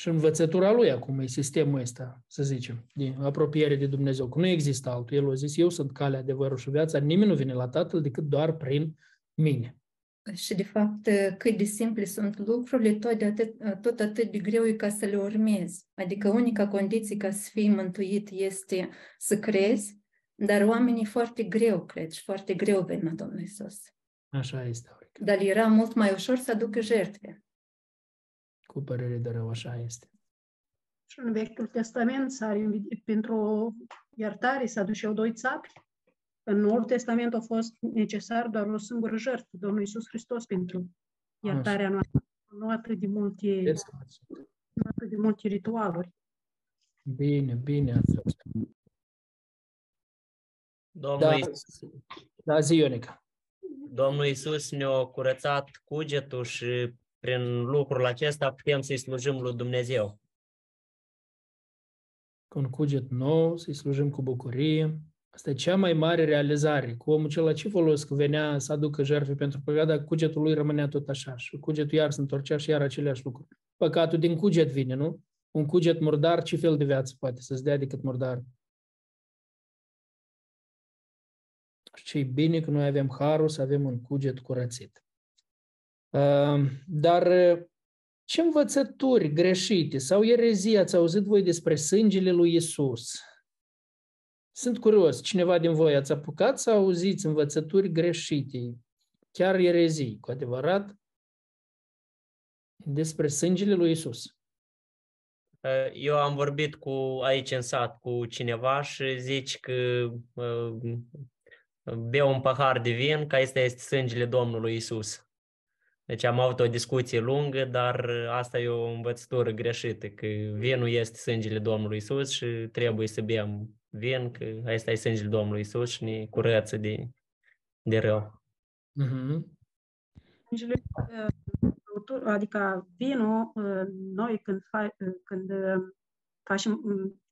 Și învățătura Lui acum e sistemul ăsta, să zicem, de apropiere de Dumnezeu, că nu există altul. El a zis, eu sunt calea, adevărul și viața, nimeni nu vine la Tatăl decât doar prin mine.
Și, de fapt, cât de simple sunt lucrurile, tot, de atât, tot atât de greu e ca să le urmezi. Adică unica condiție ca să fii mântuit este să crezi, dar oamenii foarte greu cred și foarte greu vin la Domnul Isus.
Așa este.
Dar era mult mai ușor să aducă jertfe.
Cu părere de rău, așa este.
Și în Vechiul Testament s-a pentru iertare să aduceau doi țapi în Noul Testament a fost necesar doar o singură jertfă, Domnul Iisus Hristos, pentru iertarea noastră. Nu atât de multe, nu atât de multe ritualuri.
Bine, bine
Domnul
da,
Iisus,
da zi, Ionica.
Domnul Iisus ne-a curățat cugetul și prin lucrul acesta putem să-i slujim lui Dumnezeu.
Cu un cuget nou, să-i slujim cu bucurie. Asta e cea mai mare realizare. Cu omul cel ce folos că venea să aducă jertfe pentru păcat, dar cugetul lui rămânea tot așa și cugetul iar se întorcea și iar aceleași lucruri. Păcatul din cuget vine, nu? Un cuget murdar, ce fel de viață poate să-ți dea decât murdar? Și e bine că noi avem harul să avem un cuget curățit. Dar ce învățături greșite sau erezii ați auzit voi despre sângele lui Isus? Sunt curios, cineva din voi ați apucat să auziți învățături greșite, chiar erezii, cu adevărat, despre sângele lui Isus?
Eu am vorbit cu aici în sat cu cineva și zici că bea un pahar de vin, că asta este sângele Domnului Isus. Deci am avut o discuție lungă, dar asta e o învățătură greșită, că vinul este sângele Domnului Isus și trebuie să bem vin, că asta e sângele Domnului Isus și ne curăță de, de rău.
Mm-hmm. Adică vinul, noi când, fa, când facem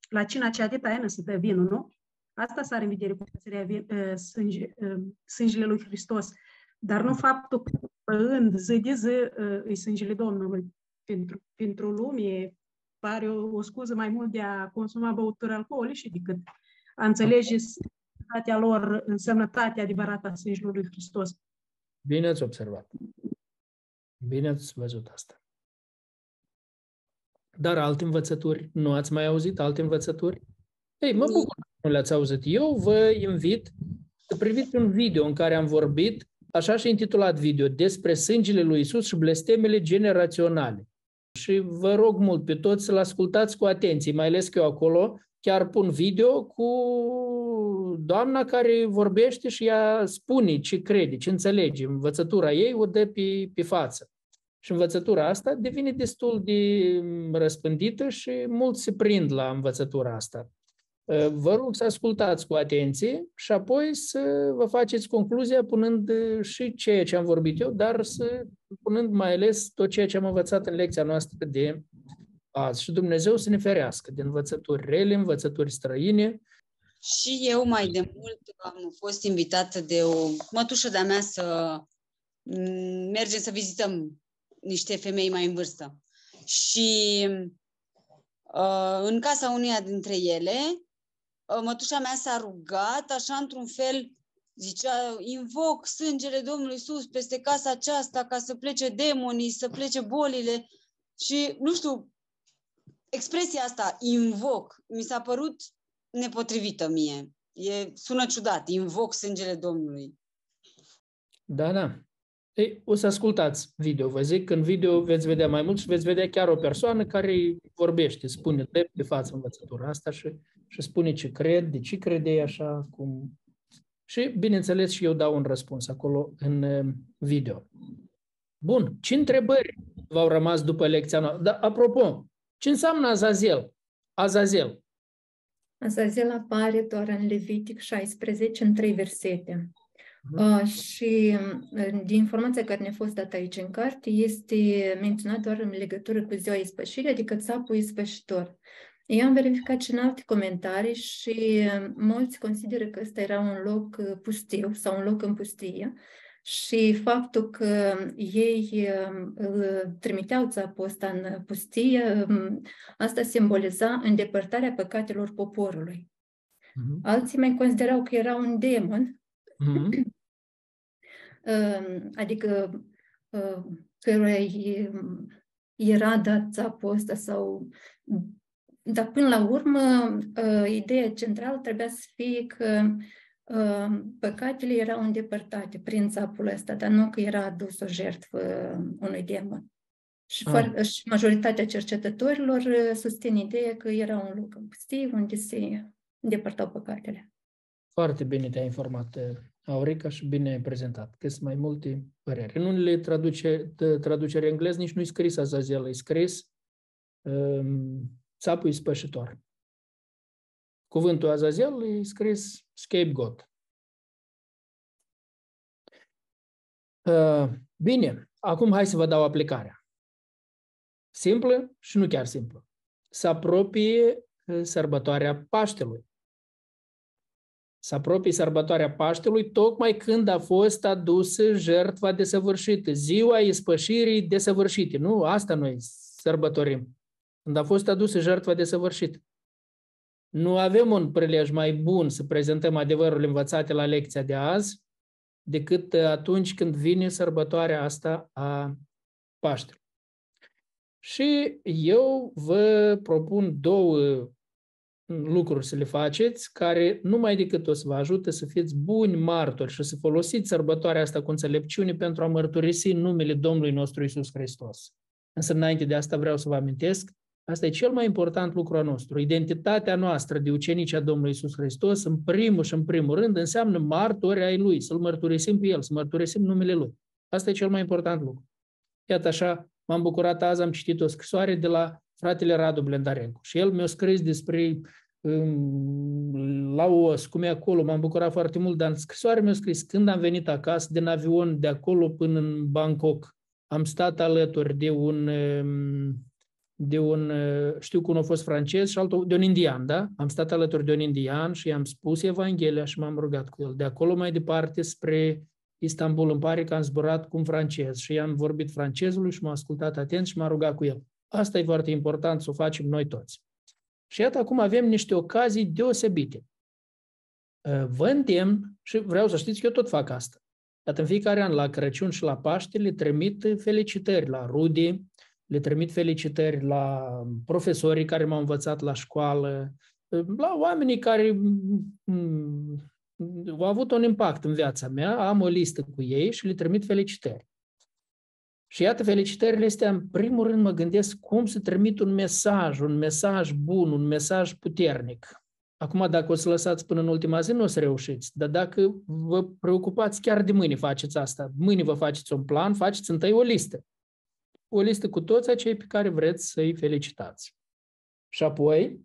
la cina cea de taină să dă vinul, nu? Asta s-ar în vedere cu sânge, sângele lui Hristos. Dar nu faptul că păând zi de zi îi sângele Domnului. Pentru, pentru lume pare o, o scuză mai mult de a consuma băuturi alcoolice decât a înțelege sănătatea lor în sănătatea adevărată a sângelui lui Hristos.
Bine ați observat. Bine ați văzut asta. Dar alte învățături? Nu ați mai auzit alte învățături? Ei, mă bucur că nu le-ați auzit. Eu vă invit să priviți un video în care am vorbit așa și intitulat video, despre sângele lui Isus și blestemele generaționale. Și vă rog mult pe toți să-l ascultați cu atenție, mai ales că eu acolo chiar pun video cu doamna care vorbește și ea spune ce crede, ce înțelege. Învățătura ei o dă pe, pe față. Și învățătura asta devine destul de răspândită și mulți se prind la învățătura asta. Uh, vă rog să ascultați cu atenție și apoi să vă faceți concluzia punând uh, și ceea ce am vorbit eu, dar să punând mai ales tot ceea ce am învățat în lecția noastră de azi. Și Dumnezeu să ne ferească de învățături rele, învățături străine.
Și eu mai de mult am fost invitată de o mătușă de-a mea să mm, mergem să vizităm niște femei mai în vârstă. Și uh, în casa uneia dintre ele Ă, mătușa mea s-a rugat, așa într-un fel, zicea, invoc sângele Domnului Iisus peste casa aceasta ca să plece demonii, să plece bolile. Și, nu știu, expresia asta, invoc, mi s-a părut nepotrivită mie. E, sună ciudat, invoc sângele Domnului.
Da, da. Ei, o să ascultați video, vă zic, în video veți vedea mai mult și veți vedea chiar o persoană care vorbește, spune de pe față învățătura asta și și spune ce cred, de ce crede așa, cum... Și, bineînțeles, și eu dau un răspuns acolo în uh, video. Bun, ce întrebări v-au rămas după lecția noastră? Dar, apropo, ce înseamnă Azazel? Azazel.
Azazel apare doar în Levitic 16, în trei versete. Uh, și uh, din informația care ne-a fost dată aici în carte, este menționat doar în legătură cu ziua ispășirii, adică țapul ispășitor. Eu am verificat și în alte comentarii și mulți consideră că ăsta era un loc uh, pustiu sau un loc în pustie și faptul că ei um, îl trimiteau țapul ăsta în pustie, um, asta simboliza îndepărtarea păcatelor poporului. Mm-hmm. Alții mai considerau că era un demon, mm-hmm. adică că era dat țapul ăsta sau dar până la urmă, uh, ideea centrală trebuia să fie că uh, păcatele erau îndepărtate prin țapul ăsta, dar nu că era adus o jertfă unui demon. Și, ah. și majoritatea cercetătorilor uh, susțin ideea că era un loc în pustie unde se îndepărtau păcatele.
Foarte bine te-ai informat, Aurica, și bine ai prezentat, că sunt mai multe păreri. În unele traduce, traducere englez nici nu-i scris Azazel, e scris um, țapul ispășitor. Cuvântul Azazel e scris scapegoat. Uh, bine, acum hai să vă dau aplicarea. Simplă și nu chiar simplă. Să apropie uh, sărbătoarea Paștelui. Să apropie sărbătoarea Paștelui, tocmai când a fost adusă jertfa desăvârșită, ziua ispășirii desăvârșite. Nu, asta noi sărbătorim. Când a fost adusă jertfa desăvârșită. Nu avem un prilej mai bun să prezentăm adevărul învățate la lecția de azi decât atunci când vine sărbătoarea asta a Paștelui. Și eu vă propun două lucruri să le faceți care numai decât o să vă ajute să fiți buni martori și să folosiți sărbătoarea asta cu înțelepciune pentru a mărturisi numele Domnului nostru Isus Hristos. Însă înainte de asta vreau să vă amintesc, asta e cel mai important lucru al nostru. Identitatea noastră de ucenici a Domnului Isus Hristos, în primul și în primul rând, înseamnă martori ai Lui, să-L mărturisim pe El, să mărturisim numele Lui. Asta e cel mai important lucru. Iată așa, m-am bucurat azi, am citit o scrisoare de la fratele Radu Blendarencu. Și el mi-a scris despre um, Laos, cum e acolo, m-am bucurat foarte mult, dar în scrisoare mi-a scris, când am venit acasă din avion de acolo până în Bangkok, am stat alături de un, um, de un, uh, știu că unul a fost francez și altul de un indian, da? Am stat alături de un indian și i-am spus Evanghelia și m-am rugat cu el. De acolo mai departe spre Istanbul, îmi pare că am zburat cu un francez și i-am vorbit francezului și m-a ascultat atent și m-a rugat cu el. Asta e foarte important să o facem noi toți. Și iată acum avem niște ocazii deosebite. Ă, vă îndemn și vreau să știți că eu tot fac asta. Iată, în fiecare an, la Crăciun și la Paște, le trimit felicitări la Rudi, le trimit felicitări la profesorii care m-au învățat la școală, la oamenii care mm, au avut un impact în viața mea, am o listă cu ei și le trimit felicitări. Și iată, felicitările astea, în primul rând mă gândesc cum să trimit un mesaj, un mesaj bun, un mesaj puternic. Acum, dacă o să lăsați până în ultima zi, nu o să reușiți. Dar dacă vă preocupați chiar de mâine faceți asta, mâine vă faceți un plan, faceți întâi o listă. O listă cu toți acei pe care vreți să-i felicitați. Și apoi,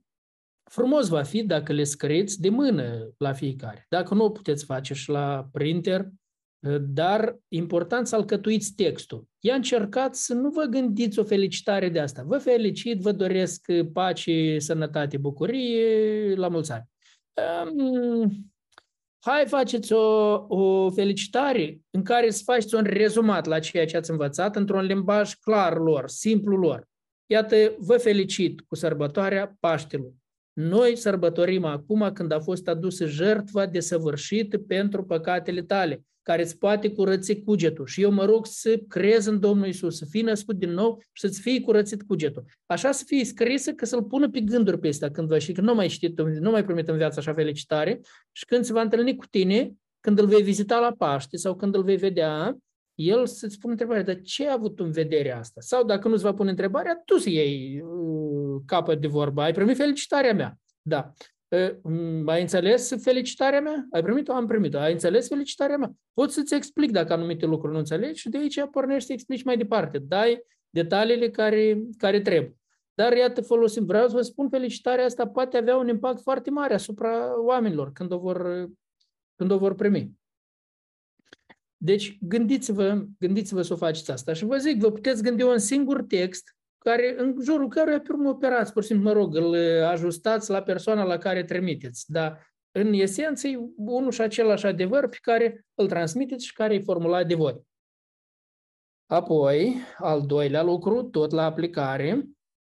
frumos va fi dacă le scrieți de mână la fiecare. Dacă nu o puteți face și la printer, dar important să alcătuiți textul. I-a încercat să nu vă gândiți o felicitare de asta. Vă felicit, vă doresc pace, sănătate, bucurie, la mulți ani. Um, hai faceți o, o felicitare în care să faceți un rezumat la ceea ce ați învățat într-un limbaj clar lor, simplu lor. Iată, vă felicit cu sărbătoarea Paștelui. Noi sărbătorim acum când a fost adusă jertfa desăvârșită pentru păcatele tale care îți poate curăți cugetul. Și eu mă rog să crezi în Domnul Isus, să fii născut din nou și să-ți fie curățit cugetul. Așa să fie scrisă că să-l pună pe gânduri pe ăsta când vă și că nu mai știi, nu mai primit în viață așa felicitare și când se va întâlni cu tine, când îl vei vizita la Paște sau când îl vei vedea, el să-ți pună întrebarea, dar ce a avut în vedere asta? Sau dacă nu-ți va pune întrebarea, tu să iei uh, capăt de vorbă. Ai primit felicitarea mea. Da. Ai înțeles felicitarea mea? Ai primit-o? Am primit-o. Ai înțeles felicitarea mea? Pot să-ți explic dacă anumite lucruri nu înțelegi și de aici pornești să explici mai departe. Dai detaliile care, care trebuie. Dar iată, folosim. Vreau să vă spun, felicitarea asta poate avea un impact foarte mare asupra oamenilor când o vor, când o vor primi. Deci, gândiți-vă, gândiți-vă să o faceți asta. Și vă zic, vă puteți gândi un singur text care, în jurul căruia pe urmă operați, pur și simplu, mă rog, îl ajustați la persoana la care trimiteți. Dar, în esență, e unul și același adevăr pe care îl transmiteți și care e formulat de voi. Apoi, al doilea lucru, tot la aplicare,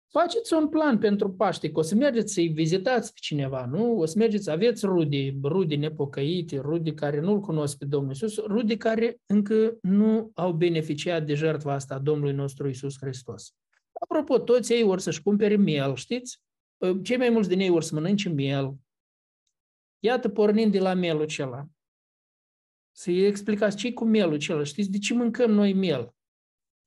faceți un plan pentru Paște, că o să mergeți să-i vizitați pe cineva, nu? O să mergeți, aveți rude, rude nepocăite, rude care nu-L cunosc pe Domnul Isus, rude care încă nu au beneficiat de jertva asta a Domnului nostru Isus Hristos. Apropo, toți ei vor să-și cumpere miel, știți? Ă, cei mai mulți din ei vor să mănânce miel. Iată, pornind de la mielul acela. Să-i explicați ce cu mielul acela. Știți de ce mâncăm noi miel?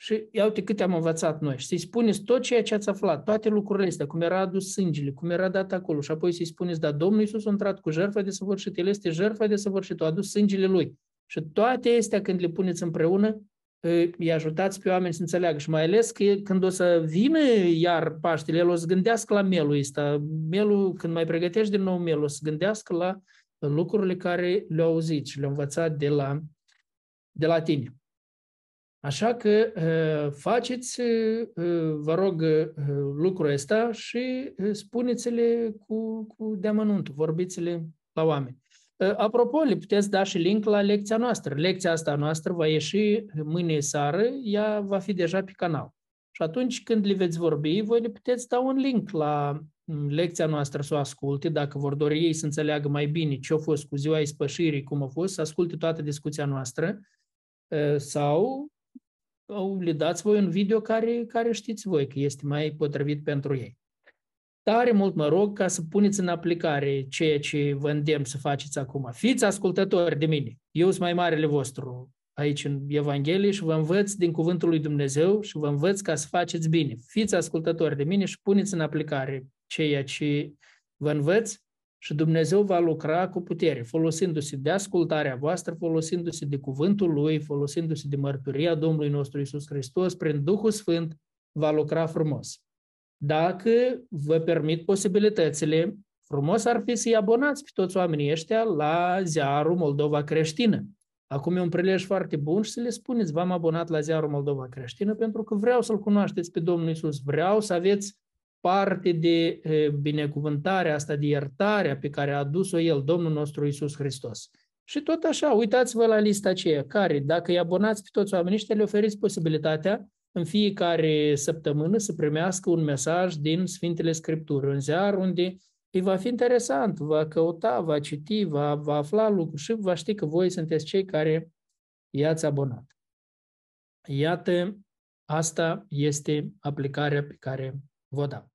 Și ia uite câte am învățat noi. Și să-i spuneți tot ceea ce ați aflat, toate lucrurile astea, cum era adus sângele, cum era dat acolo. Și apoi să-i spuneți, da, Domnul Iisus a intrat cu jertfa de săvârșit, El este jertfa de săvârșit, a adus sângele Lui. Și toate astea, când le puneți împreună, îi ajutați pe oameni să înțeleagă și mai ales că când o să vină iar Paștele, el o să gândească la melul ăsta. Melul, când mai pregătești din nou melul, o să gândească la lucrurile care le-au auzit și le-au învățat de la, de la tine. Așa că faceți, vă rog, lucrul ăsta și spuneți-le cu, cu deamănuntul, vorbiți-le la oameni. Apropo, le puteți da și link la lecția noastră. Lecția asta noastră va ieși mâine seară, ea va fi deja pe canal. Și atunci când le veți vorbi, voi le puteți da un link la lecția noastră să o asculte, dacă vor dori ei să înțeleagă mai bine ce a fost cu ziua ispășirii, cum a fost, să asculte toată discuția noastră sau le dați voi un video care, care știți voi că este mai potrivit pentru ei. Tare mult mă rog ca să puneți în aplicare ceea ce vă îndemn să faceți acum. Fiți ascultători de mine. Eu sunt mai marele vostru aici în Evanghelie și vă învăț din Cuvântul lui Dumnezeu și vă învăț ca să faceți bine. Fiți ascultători de mine și puneți în aplicare ceea ce vă învăț și Dumnezeu va lucra cu putere, folosindu-se de ascultarea voastră, folosindu-se de cuvântul Lui, folosindu-se de mărturia Domnului nostru Isus Hristos, prin Duhul Sfânt, va lucra frumos. Dacă vă permit posibilitățile, frumos ar fi să-i abonați pe toți oamenii ăștia la ziarul Moldova Creștină. Acum e un prilej foarte bun și să le spuneți, v-am abonat la ziarul Moldova Creștină pentru că vreau să-L cunoașteți pe Domnul Isus, vreau să aveți parte de binecuvântarea asta, de iertarea pe care a adus-o El, Domnul nostru Isus Hristos. Și tot așa, uitați-vă la lista aceea, care, dacă îi abonați pe toți oamenii ăștia, le oferiți posibilitatea în fiecare săptămână să primească un mesaj din Sfintele Scripturi, un ziar unde îi va fi interesant, va căuta, va citi, va, va afla lucruri și va ști că voi sunteți cei care i-ați abonat. Iată, asta este aplicarea pe care vă dau.